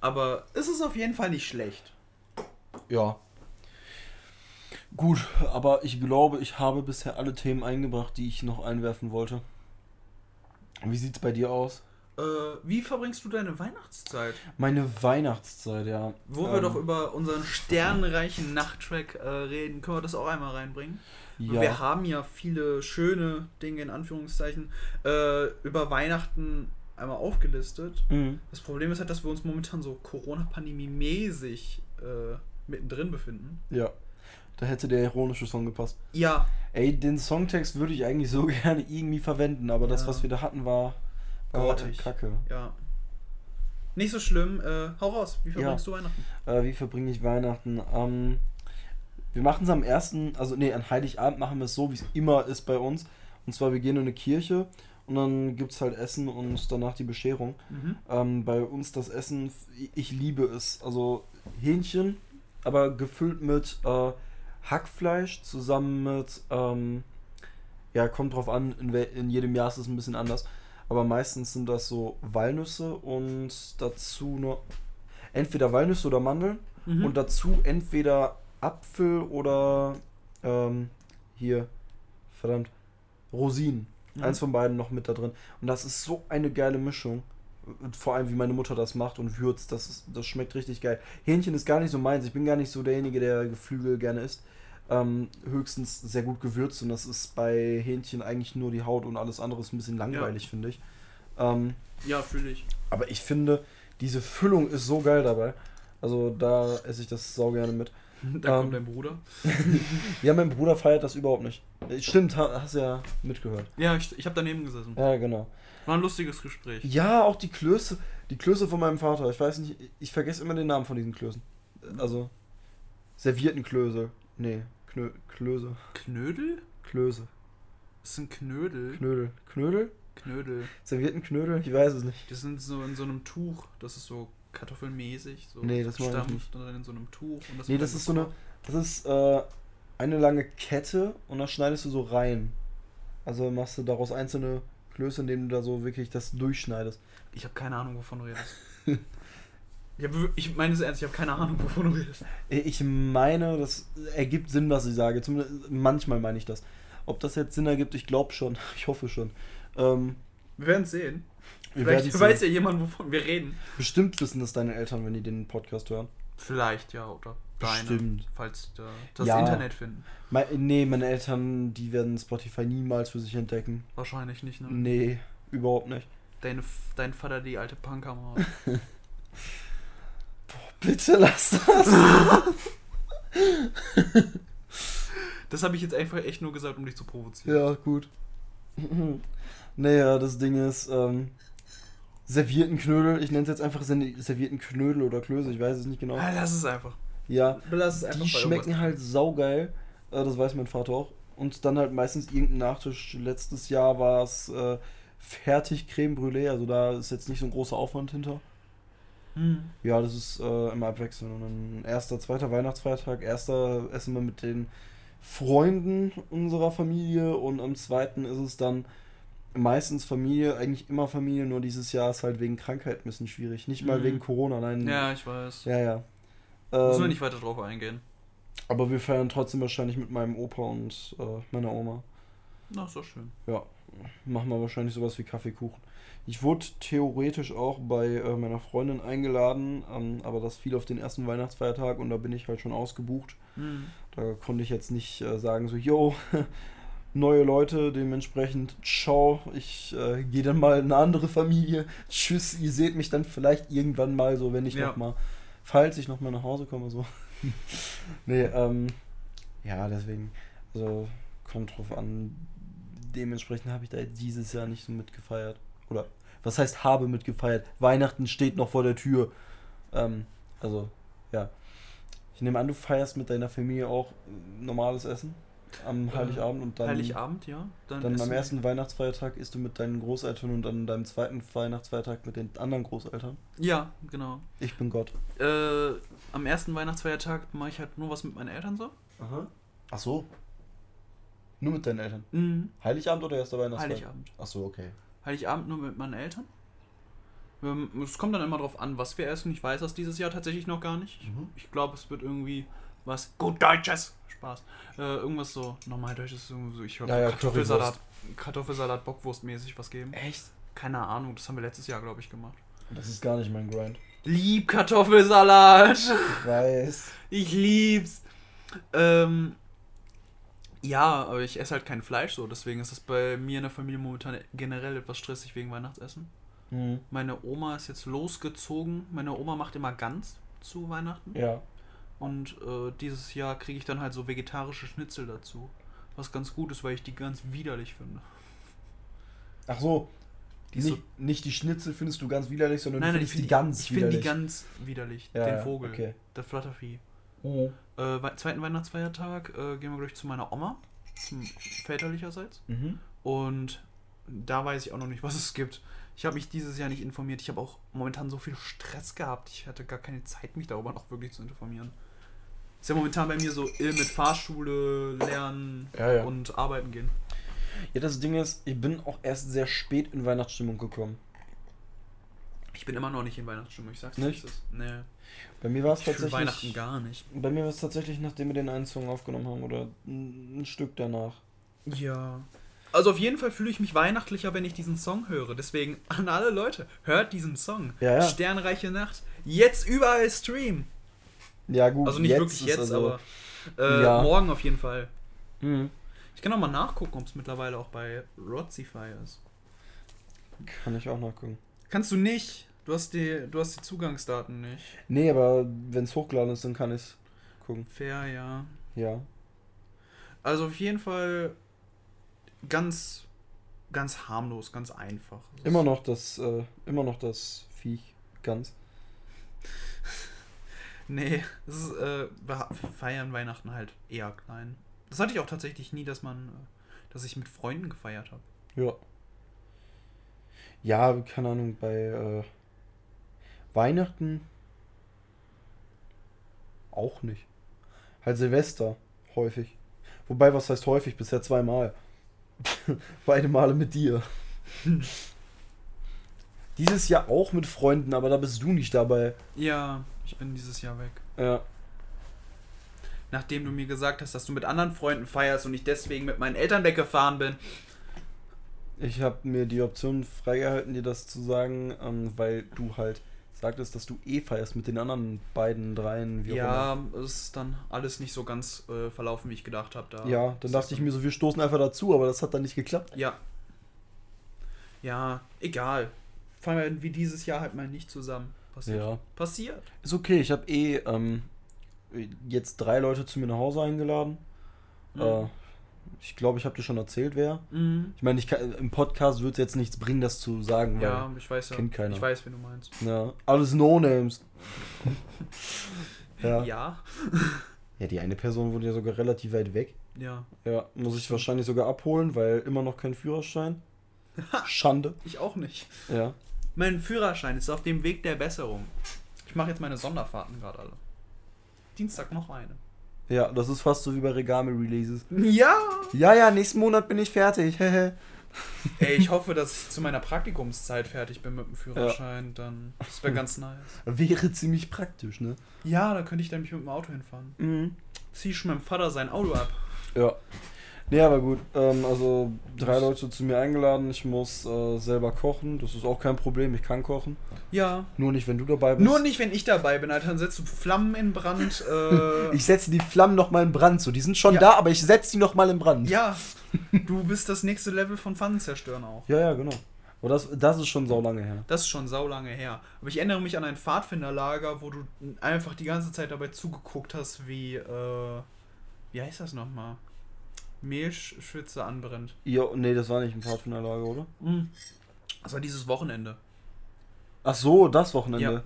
A: Aber es ist auf jeden Fall nicht schlecht.
B: Ja. Gut, aber ich glaube, ich habe bisher alle Themen eingebracht, die ich noch einwerfen wollte. Wie sieht's bei dir aus?
A: Äh, wie verbringst du deine Weihnachtszeit?
B: Meine Weihnachtszeit, ja.
A: Wo wir
B: Ähm,
A: doch über unseren sternreichen Nachttrack äh, reden, können wir das auch einmal reinbringen?
B: Ja.
A: Wir haben ja viele schöne Dinge in Anführungszeichen äh, über Weihnachten einmal aufgelistet.
B: Mhm.
A: Das Problem ist halt, dass wir uns momentan so Corona-Pandemie-mäßig äh, mittendrin befinden.
B: Ja. Da hätte der ironische Song gepasst.
A: Ja,
B: Ey, den Songtext würde ich eigentlich so gerne irgendwie verwenden, aber das,
A: Ja.
B: was wir da hatten, war, war kacke.
A: ja. Nicht so schlimm. Äh, hau raus, wie verbringst du Weihnachten?
B: Äh, wie verbringe ich Weihnachten? Ähm, wir machen es am ersten, also nee, an Heiligabend machen wir es so, wie es immer ist bei uns. Und zwar, wir gehen in eine Kirche und dann gibt es halt Essen und danach die Bescherung.
A: Mhm.
B: Ähm, bei uns das Essen, ich liebe es. Also Hähnchen, aber gefüllt mit äh, Hackfleisch zusammen mit, ähm, ja, kommt drauf an, in, in jedem Jahr ist es ein bisschen anders. Aber meistens sind das so Walnüsse und dazu nur entweder Walnüsse oder Mandeln
A: Mhm.
B: und dazu entweder Apfel oder ähm, hier, verdammt, Rosinen.
A: Mhm.
B: Eins von beiden noch mit da drin. Und das ist so eine geile Mischung. Vor allem, wie meine Mutter das macht und würzt, das, ist, das schmeckt richtig geil. Hähnchen ist gar nicht so meins. Ich bin gar nicht so derjenige, der Geflügel gerne isst. Ähm, höchstens sehr gut gewürzt und das ist bei Hähnchen eigentlich nur die Haut und alles andere ist ein bisschen langweilig, finde ich. Ähm,
A: ja, fühle ich.
B: aber ich finde, diese Füllung ist so geil dabei. Also da esse ich das sau gerne mit.
A: Da
B: Ähm,
A: kommt dein Bruder.
B: Ja, mein Bruder feiert das überhaupt nicht. Stimmt, ha- hast ja mitgehört.
A: Ja, ich, ich habe daneben gesessen.
B: Ja, genau.
A: War ein lustiges Gespräch.
B: Ja, auch die Klöße, die Klöße von meinem Vater. Ich weiß nicht, ich vergesse immer den Namen von diesen Klößen. Also, servierten Klöße. Nee, Knö Klöße.
A: Knödel?
B: Klöße.
A: Das sind Knödel.
B: Knödel. Knödel?
A: Knödel.
B: Servierten Knödel? Ich weiß es nicht.
A: Die sind so in so einem Tuch. Das ist so kartoffelmäßig. So
B: Nee, das mag ich nicht.
A: und dann in so einem Tuch. Und das
B: Nee, das ist so eine, das ist äh, eine lange Kette und da schneidest du so rein. Also machst du daraus einzelne Klöße, indem du da so wirklich das durchschneidest.
A: Ich habe keine Ahnung, wovon du redest. ich, hab, ich meine es ernst, ich habe keine Ahnung, wovon du redest.
B: Ich meine, das ergibt Sinn, was ich sage. Zumindest manchmal meine ich das. Ob das jetzt Sinn ergibt, ich glaube schon. Ich hoffe schon. Ähm,
A: Wir werden es sehen. Vielleicht weiß ja jemand, wovon wir reden.
B: Bestimmt wissen das deine Eltern, wenn die den Podcast hören.
A: Vielleicht, ja, oder deine.
B: Bestimmt.
A: Falls da, das
B: Ja.
A: Internet finden.
B: Me nee, meine Eltern, die werden Spotify niemals für sich entdecken.
A: Wahrscheinlich nicht, ne?
B: Nee, überhaupt nicht.
A: Deine, dein Vater, die alte Punkhammer.
B: Bitte lass das.
A: das habe ich jetzt einfach echt nur gesagt, um dich zu provozieren.
B: Ja, gut. naja, das Ding ist, ähm, servierten Knödel, ich nenne es jetzt einfach servierten Knödel oder Klöße, ich weiß es nicht genau.
A: Ja, lass es einfach.
B: Ja, lass es einfach die schmecken halt saugeil, äh, das weiß mein Vater auch. Und dann halt meistens irgendein Nachtisch. Letztes Jahr war es äh, fertig Creme Brûlée, also da ist jetzt nicht so ein großer Aufwand hinter. Mhm. Ja, das ist äh, immer abwechselnd. Und dann erster, zweiter Weihnachtsfeiertag, erster essen wir mit den Freunden unserer Familie und am zweiten ist es dann meistens Familie, eigentlich immer Familie, nur dieses Jahr ist halt wegen Krankheit ein bisschen schwierig. Nicht mal mhm. wegen Corona, nein.
A: Ja, ich weiß.
B: Ja, ja.
A: Ähm, Müssen wir nicht weiter drauf eingehen.
B: Aber wir feiern trotzdem wahrscheinlich mit meinem Opa und äh, meiner Oma.
A: Na, so schön.
B: Ja, machen wir wahrscheinlich sowas wie Kaffeekuchen. Ich wurde theoretisch auch bei äh, meiner Freundin eingeladen, ähm, aber das fiel auf den ersten Weihnachtsfeiertag und da bin ich halt schon ausgebucht. Mhm. Da konnte ich jetzt nicht äh, sagen, so, yo, neue Leute, dementsprechend, ciao, ich äh, gehe dann mal in eine andere Familie. Tschüss, ihr seht mich dann vielleicht irgendwann mal so, wenn ich ja. nochmal, falls ich nochmal nach Hause komme, so. nee, ähm, ja, deswegen, also kommt drauf an. Dementsprechend habe ich da dieses Jahr nicht so mitgefeiert. Oder was heißt habe mitgefeiert? Weihnachten steht noch vor der Tür. Ähm, also, ja. Ich nehme an, du feierst mit deiner Familie auch normales Essen am äh, Heiligabend und dann.
A: Heiligabend, ja.
B: Dann, dann am ersten Weihnachtsfeiertag isst du mit deinen Großeltern und dann deinem zweiten Weihnachtsfeiertag mit den anderen Großeltern.
A: Ja, genau.
B: Ich bin Gott.
A: Äh, am ersten Weihnachtsfeiertag mache ich halt nur was mit meinen Eltern so.
B: Aha. Ach so. Nur mit deinen Eltern? Mhm. Heiligabend oder erster Weihnachtsfeiertag?
A: Heiligabend.
B: Ach so, okay.
A: Heiligabend nur mit meinen Eltern. Ähm, es kommt dann immer drauf an, was wir essen. Ich weiß das dieses Jahr tatsächlich noch gar nicht. Mhm. Ich glaube, es wird irgendwie was gut Deutsches. Spaß. Äh, irgendwas so normal Deutsches. So, ich glaube, ja, ja, Kartoffelsalat, Kartoffelsalat, Bockwurst mäßig was geben.
B: Echt?
A: Keine Ahnung, das haben wir letztes Jahr, glaube ich, gemacht.
B: Das ist gar nicht mein Grind.
A: Lieb Kartoffelsalat.
B: Ich weiß.
A: Ich lieb's. Ähm, ja, aber ich esse halt kein Fleisch so, deswegen ist das bei mir in der Familie momentan generell etwas stressig wegen Weihnachtsessen. Mhm. Meine Oma ist jetzt losgezogen. Meine Oma macht immer ganz zu Weihnachten.
B: Ja.
A: Und äh, dieses Jahr kriege ich dann halt so vegetarische Schnitzel dazu. Was ganz gut ist, weil ich die ganz widerlich finde.
B: Ach so. Die nicht, so nicht die Schnitzel findest du ganz widerlich, sondern
A: nein, nein, die, die ganz ich widerlich. Ich finde die ganz widerlich. Ja, den Vogel. Okay. Das Flattervieh. Oh. Äh, zweiten Weihnachtsfeiertag äh, gehen wir gleich zu meiner Oma, zum väterlicherseits. Mhm. Und da weiß ich auch noch nicht, was es gibt. Ich habe mich dieses Jahr nicht informiert. Ich habe auch momentan so viel Stress gehabt. Ich hatte gar keine Zeit, mich darüber noch wirklich zu informieren. Ist ja momentan bei mir so ill mit Fahrschule, Lernen
B: ja, ja.
A: und Arbeiten gehen.
B: Ja, das Ding ist, ich bin auch erst sehr spät in Weihnachtsstimmung gekommen.
A: Ich bin immer noch nicht in Weihnachtsstimmung, ich sag's
B: nicht.
A: nicht. Nee.
B: Bei mir war es tatsächlich.
A: Weihnachten gar nicht.
B: Bei mir war es tatsächlich, nachdem wir den einen Song aufgenommen haben oder ein, ein Stück danach.
A: Ja. Also auf jeden Fall fühle ich mich weihnachtlicher, wenn ich diesen Song höre. Deswegen an alle Leute, hört diesen Song.
B: Ja, ja.
A: Sternreiche Nacht. Jetzt überall streamen.
B: Ja, gut.
A: Also nicht jetzt wirklich jetzt, also, aber äh, ja. morgen auf jeden Fall. Mhm. Ich kann auch mal nachgucken, ob es mittlerweile auch bei Rodzify ist.
B: Kann ich auch nachgucken.
A: Kannst du nicht? Du hast die, du hast die Zugangsdaten nicht.
B: Nee, aber wenn es hochgeladen ist, dann kann ich es gucken.
A: Fair, ja.
B: Ja.
A: Also auf jeden Fall ganz, ganz harmlos, ganz einfach.
B: Immer noch das, äh, immer noch das Viech, ganz.
A: Nee, ist, äh, wir feiern Weihnachten halt eher klein. Das hatte ich auch tatsächlich nie, dass man, äh, dass ich mit Freunden gefeiert habe.
B: Ja. Ja, keine Ahnung, bei äh, Weihnachten auch nicht. Halt Silvester häufig. Wobei, was heißt häufig? Bisher zweimal. Beide Male mit dir. dieses Jahr auch mit Freunden, aber da bist du nicht dabei.
A: Ja, ich bin dieses Jahr weg.
B: Ja.
A: Nachdem du mir gesagt hast, dass du mit anderen Freunden feierst und ich deswegen mit meinen Eltern weggefahren bin.
B: Ich habe mir die Option freigehalten, dir das zu sagen, ähm, weil du halt sagtest, dass du eh feierst mit den anderen beiden, dreien,
A: wie ja, immer. Es ist dann alles nicht so ganz äh, verlaufen, wie ich gedacht habe. Da
B: ja, dann dachte ich mir so, wir stoßen einfach dazu, aber das hat dann nicht geklappt.
A: Ja. Ja, egal. Fangen wir wie dieses Jahr halt mal nicht zusammen. Passiert.
B: Ja.
A: Passiert.
B: Ist okay, ich habe eh ähm, jetzt drei Leute zu mir nach Hause eingeladen.
A: Mhm.
B: Äh, ich glaube, ich habe dir schon erzählt, wer.
A: Mhm.
B: Ich meine, im Podcast wird es jetzt nichts bringen, das zu sagen.
A: Ja, ich weiß ja.
B: kennt keiner.
A: Ich weiß, wen du meinst.
B: Ja alles No-Names. ja. ja.
A: Ja.
B: die eine Person wohnt ja sogar relativ weit weg.
A: Ja.
B: Ja, muss ich wahrscheinlich sogar abholen, weil immer noch kein Führerschein. Schande.
A: Ich auch nicht.
B: Ja.
A: Mein Führerschein ist auf dem Weg der Besserung. Ich mache jetzt meine Sonderfahrten gerade alle. Dienstag noch eine.
B: Ja, das ist fast so wie bei Regame-Releases.
A: Ja!
B: Ja, ja, nächsten Monat bin ich fertig.
A: Ey, ich hoffe, dass ich zu meiner Praktikumszeit fertig bin mit dem Führerschein. Dann. Das wäre ganz nice.
B: Wäre ziemlich praktisch, ne?
A: Ja, da könnte ich dann mich mit dem Auto hinfahren.
B: Mhm.
A: Zieh ich schon meinem Vater sein Auto ab.
B: Ja. Nee, aber gut. Ähm, also drei Leute zu mir eingeladen. Ich muss äh, selber kochen. Das ist auch kein Problem. Ich kann kochen.
A: Ja.
B: Nur nicht, wenn du dabei bist.
A: Nur nicht, wenn ich dabei bin, Alter. Dann setzt du Flammen in Brand. Äh,
B: Ich setze die Flammen noch mal in Brand. So, die sind schon
A: Ja.
B: da, aber ich setze die noch mal in Brand.
A: ja. Du bist das nächste Level von Pfannen zerstören auch.
B: ja, ja, genau. Aber das, das ist schon so lange her.
A: Das ist schon saulange her. Aber ich erinnere mich an ein Pfadfinderlager, wo du einfach die ganze Zeit dabei zugeguckt hast, wie, äh, wie heißt das nochmal? Mehlschütze anbrennt.
B: Ja, nee, das war nicht ein Pfadfinderlager, oder?
A: Das war dieses Wochenende.
B: Ach so, das Wochenende.
A: Ja.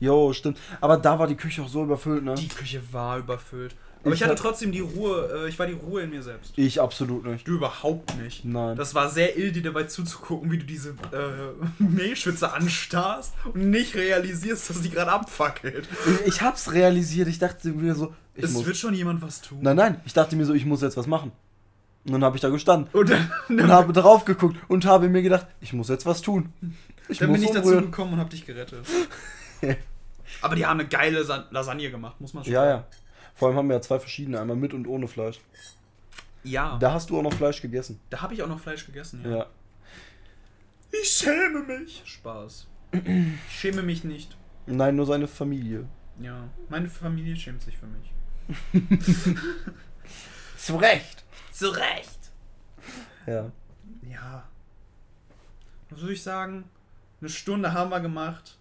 B: Jo, stimmt. Aber da war die Küche auch so überfüllt, ne?
A: Die Küche war überfüllt. Aber ich,
B: Ich
A: hatte trotzdem die Ruhe, äh, ich war die Ruhe in mir selbst.
B: Ich absolut nicht.
A: Du überhaupt nicht.
B: Nein.
A: Das war sehr ill, dir dabei zuzugucken, wie du diese äh, Mehlschütze anstarrst und nicht realisierst, dass die gerade abfackelt.
B: Ich, ich hab's realisiert. Ich dachte mir so, ich
A: Es
B: muss.
A: wird schon jemand was tun.
B: Nein, nein. Ich dachte mir so, ich muss jetzt was machen. Und dann habe ich da gestanden
A: Und dann,
B: und habe drauf geguckt und habe mir gedacht, ich muss jetzt was tun. Ich
A: dann bin ich dazu
B: umrühren.
A: gekommen und hab dich gerettet. Aber die haben eine geile Sa- Lasagne gemacht, muss man schon
B: Ja,
A: sagen.
B: ja. Vor allem haben wir ja zwei verschiedene, einmal mit und ohne Fleisch.
A: Ja, da,
B: Da hast du auch noch Fleisch gegessen.
A: habe ich auch noch Fleisch gegessen, ja.
B: Ja.
A: Ich schäme mich. Spaß. Ich schäme mich nicht.
B: Nein, nur seine Familie.
A: Ja, meine Familie schämt sich für mich.
B: Zu Recht.
A: Zu Recht.
B: Ja.
A: Ja. Was würde ich sagen? Eine Stunde haben wir gemacht.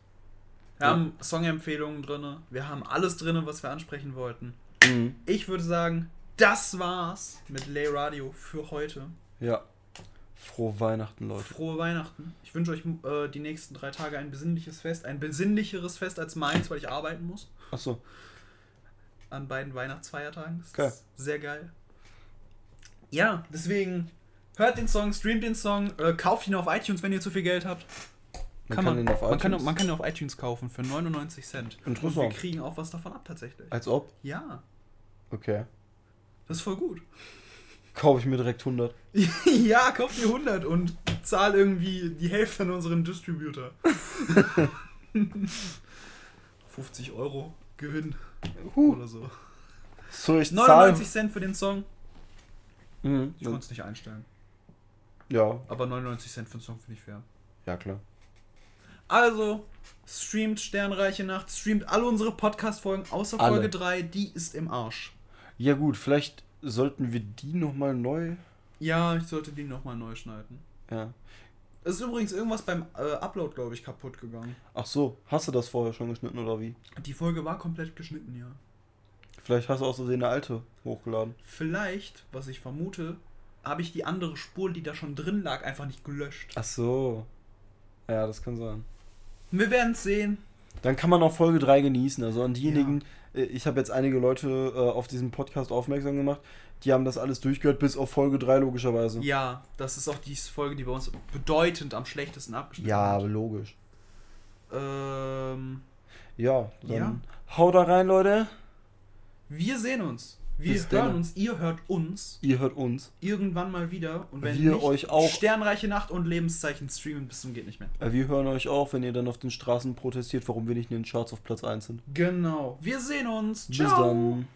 A: Wir
B: Ja.
A: haben Songempfehlungen drin. Wir haben alles drin, was wir ansprechen wollten.
B: Mhm.
A: Ich würde sagen, das war's mit Lay Radio für heute.
B: Ja. Frohe Weihnachten, Leute.
A: Frohe Weihnachten. Ich wünsche euch äh, die nächsten drei Tage ein besinnliches Fest. Ein besinnlicheres Fest als meins, weil ich arbeiten muss.
B: Achso.
A: An beiden Weihnachtsfeiertagen. Das
B: Geil.
A: ist sehr geil. Ja, deswegen hört den Song, streamt den Song, äh, kauft ihn auf iTunes, wenn ihr zu viel Geld habt.
B: Man
A: Kann
B: kann,
A: man,
B: den auf
A: man, kann,
B: iTunes-
A: man kann ihn auf iTunes kaufen für 99 Cent. Und wir kriegen auch was davon ab tatsächlich.
B: Als ob?
A: Ja,
B: Okay.
A: das ist voll gut.
B: Kaufe ich mir direkt 100.
A: ja, kauft dir 100 und zahl irgendwie die Hälfte an unseren Distributor. 50 Euro Gewinn
B: Huh.
A: oder so.
B: So, ich
A: 99 Cent für den Song.
B: Mhm.
A: Ich konnte es nicht einstellen.
B: Ja.
A: Aber 99 Cent für den Song finde ich fair.
B: Ja, klar.
A: Also, streamt Sternreiche Nacht, streamt alle unsere Podcast-Folgen außer
B: Alle.
A: Folge 3, die ist im Arsch.
B: Ja, gut, vielleicht sollten wir die nochmal neu.
A: Ja, ich sollte die nochmal neu schneiden.
B: Ja.
A: Es ist übrigens irgendwas beim äh, Upload, glaube ich, kaputt gegangen.
B: Ach so, hast du das vorher schon geschnitten oder wie?
A: Die Folge war komplett geschnitten, ja.
B: Vielleicht hast du aus Versehen eine alte hochgeladen.
A: Vielleicht, was ich vermute, habe ich die andere Spur, die da schon drin lag, einfach nicht gelöscht.
B: Ach so. Ja, das kann sein.
A: Wir werden es sehen.
B: Dann kann man auch Folge 3 genießen. Also an diejenigen, äh, ich habe jetzt einige Leute äh, auf diesen Podcast aufmerksam gemacht, die haben das alles durchgehört bis auf Folge 3 logischerweise.
A: Ja, das ist auch die Folge, die bei uns bedeutend am schlechtesten abgeschnitten
B: Ja,
A: hat.
B: aber logisch.
A: Ähm,
B: Ja, dann
A: Ja.
B: haut da rein, Leute.
A: Wir sehen uns. Wir
B: Bis
A: hören
B: dann.
A: uns, ihr hört uns
B: Ihr hört uns.
A: irgendwann mal wieder. Und wenn
B: Wir
A: nicht,
B: euch auch.
A: Sternreiche Nacht und Lebenszeichen streamen bis zum geht nicht mehr.
B: Äh, Wir hören euch auch, wenn ihr dann auf den Straßen protestiert, warum wir nicht in den Charts auf Platz 1 sind.
A: Genau. Wir sehen uns.
B: Bis
A: Ciao.
B: dann.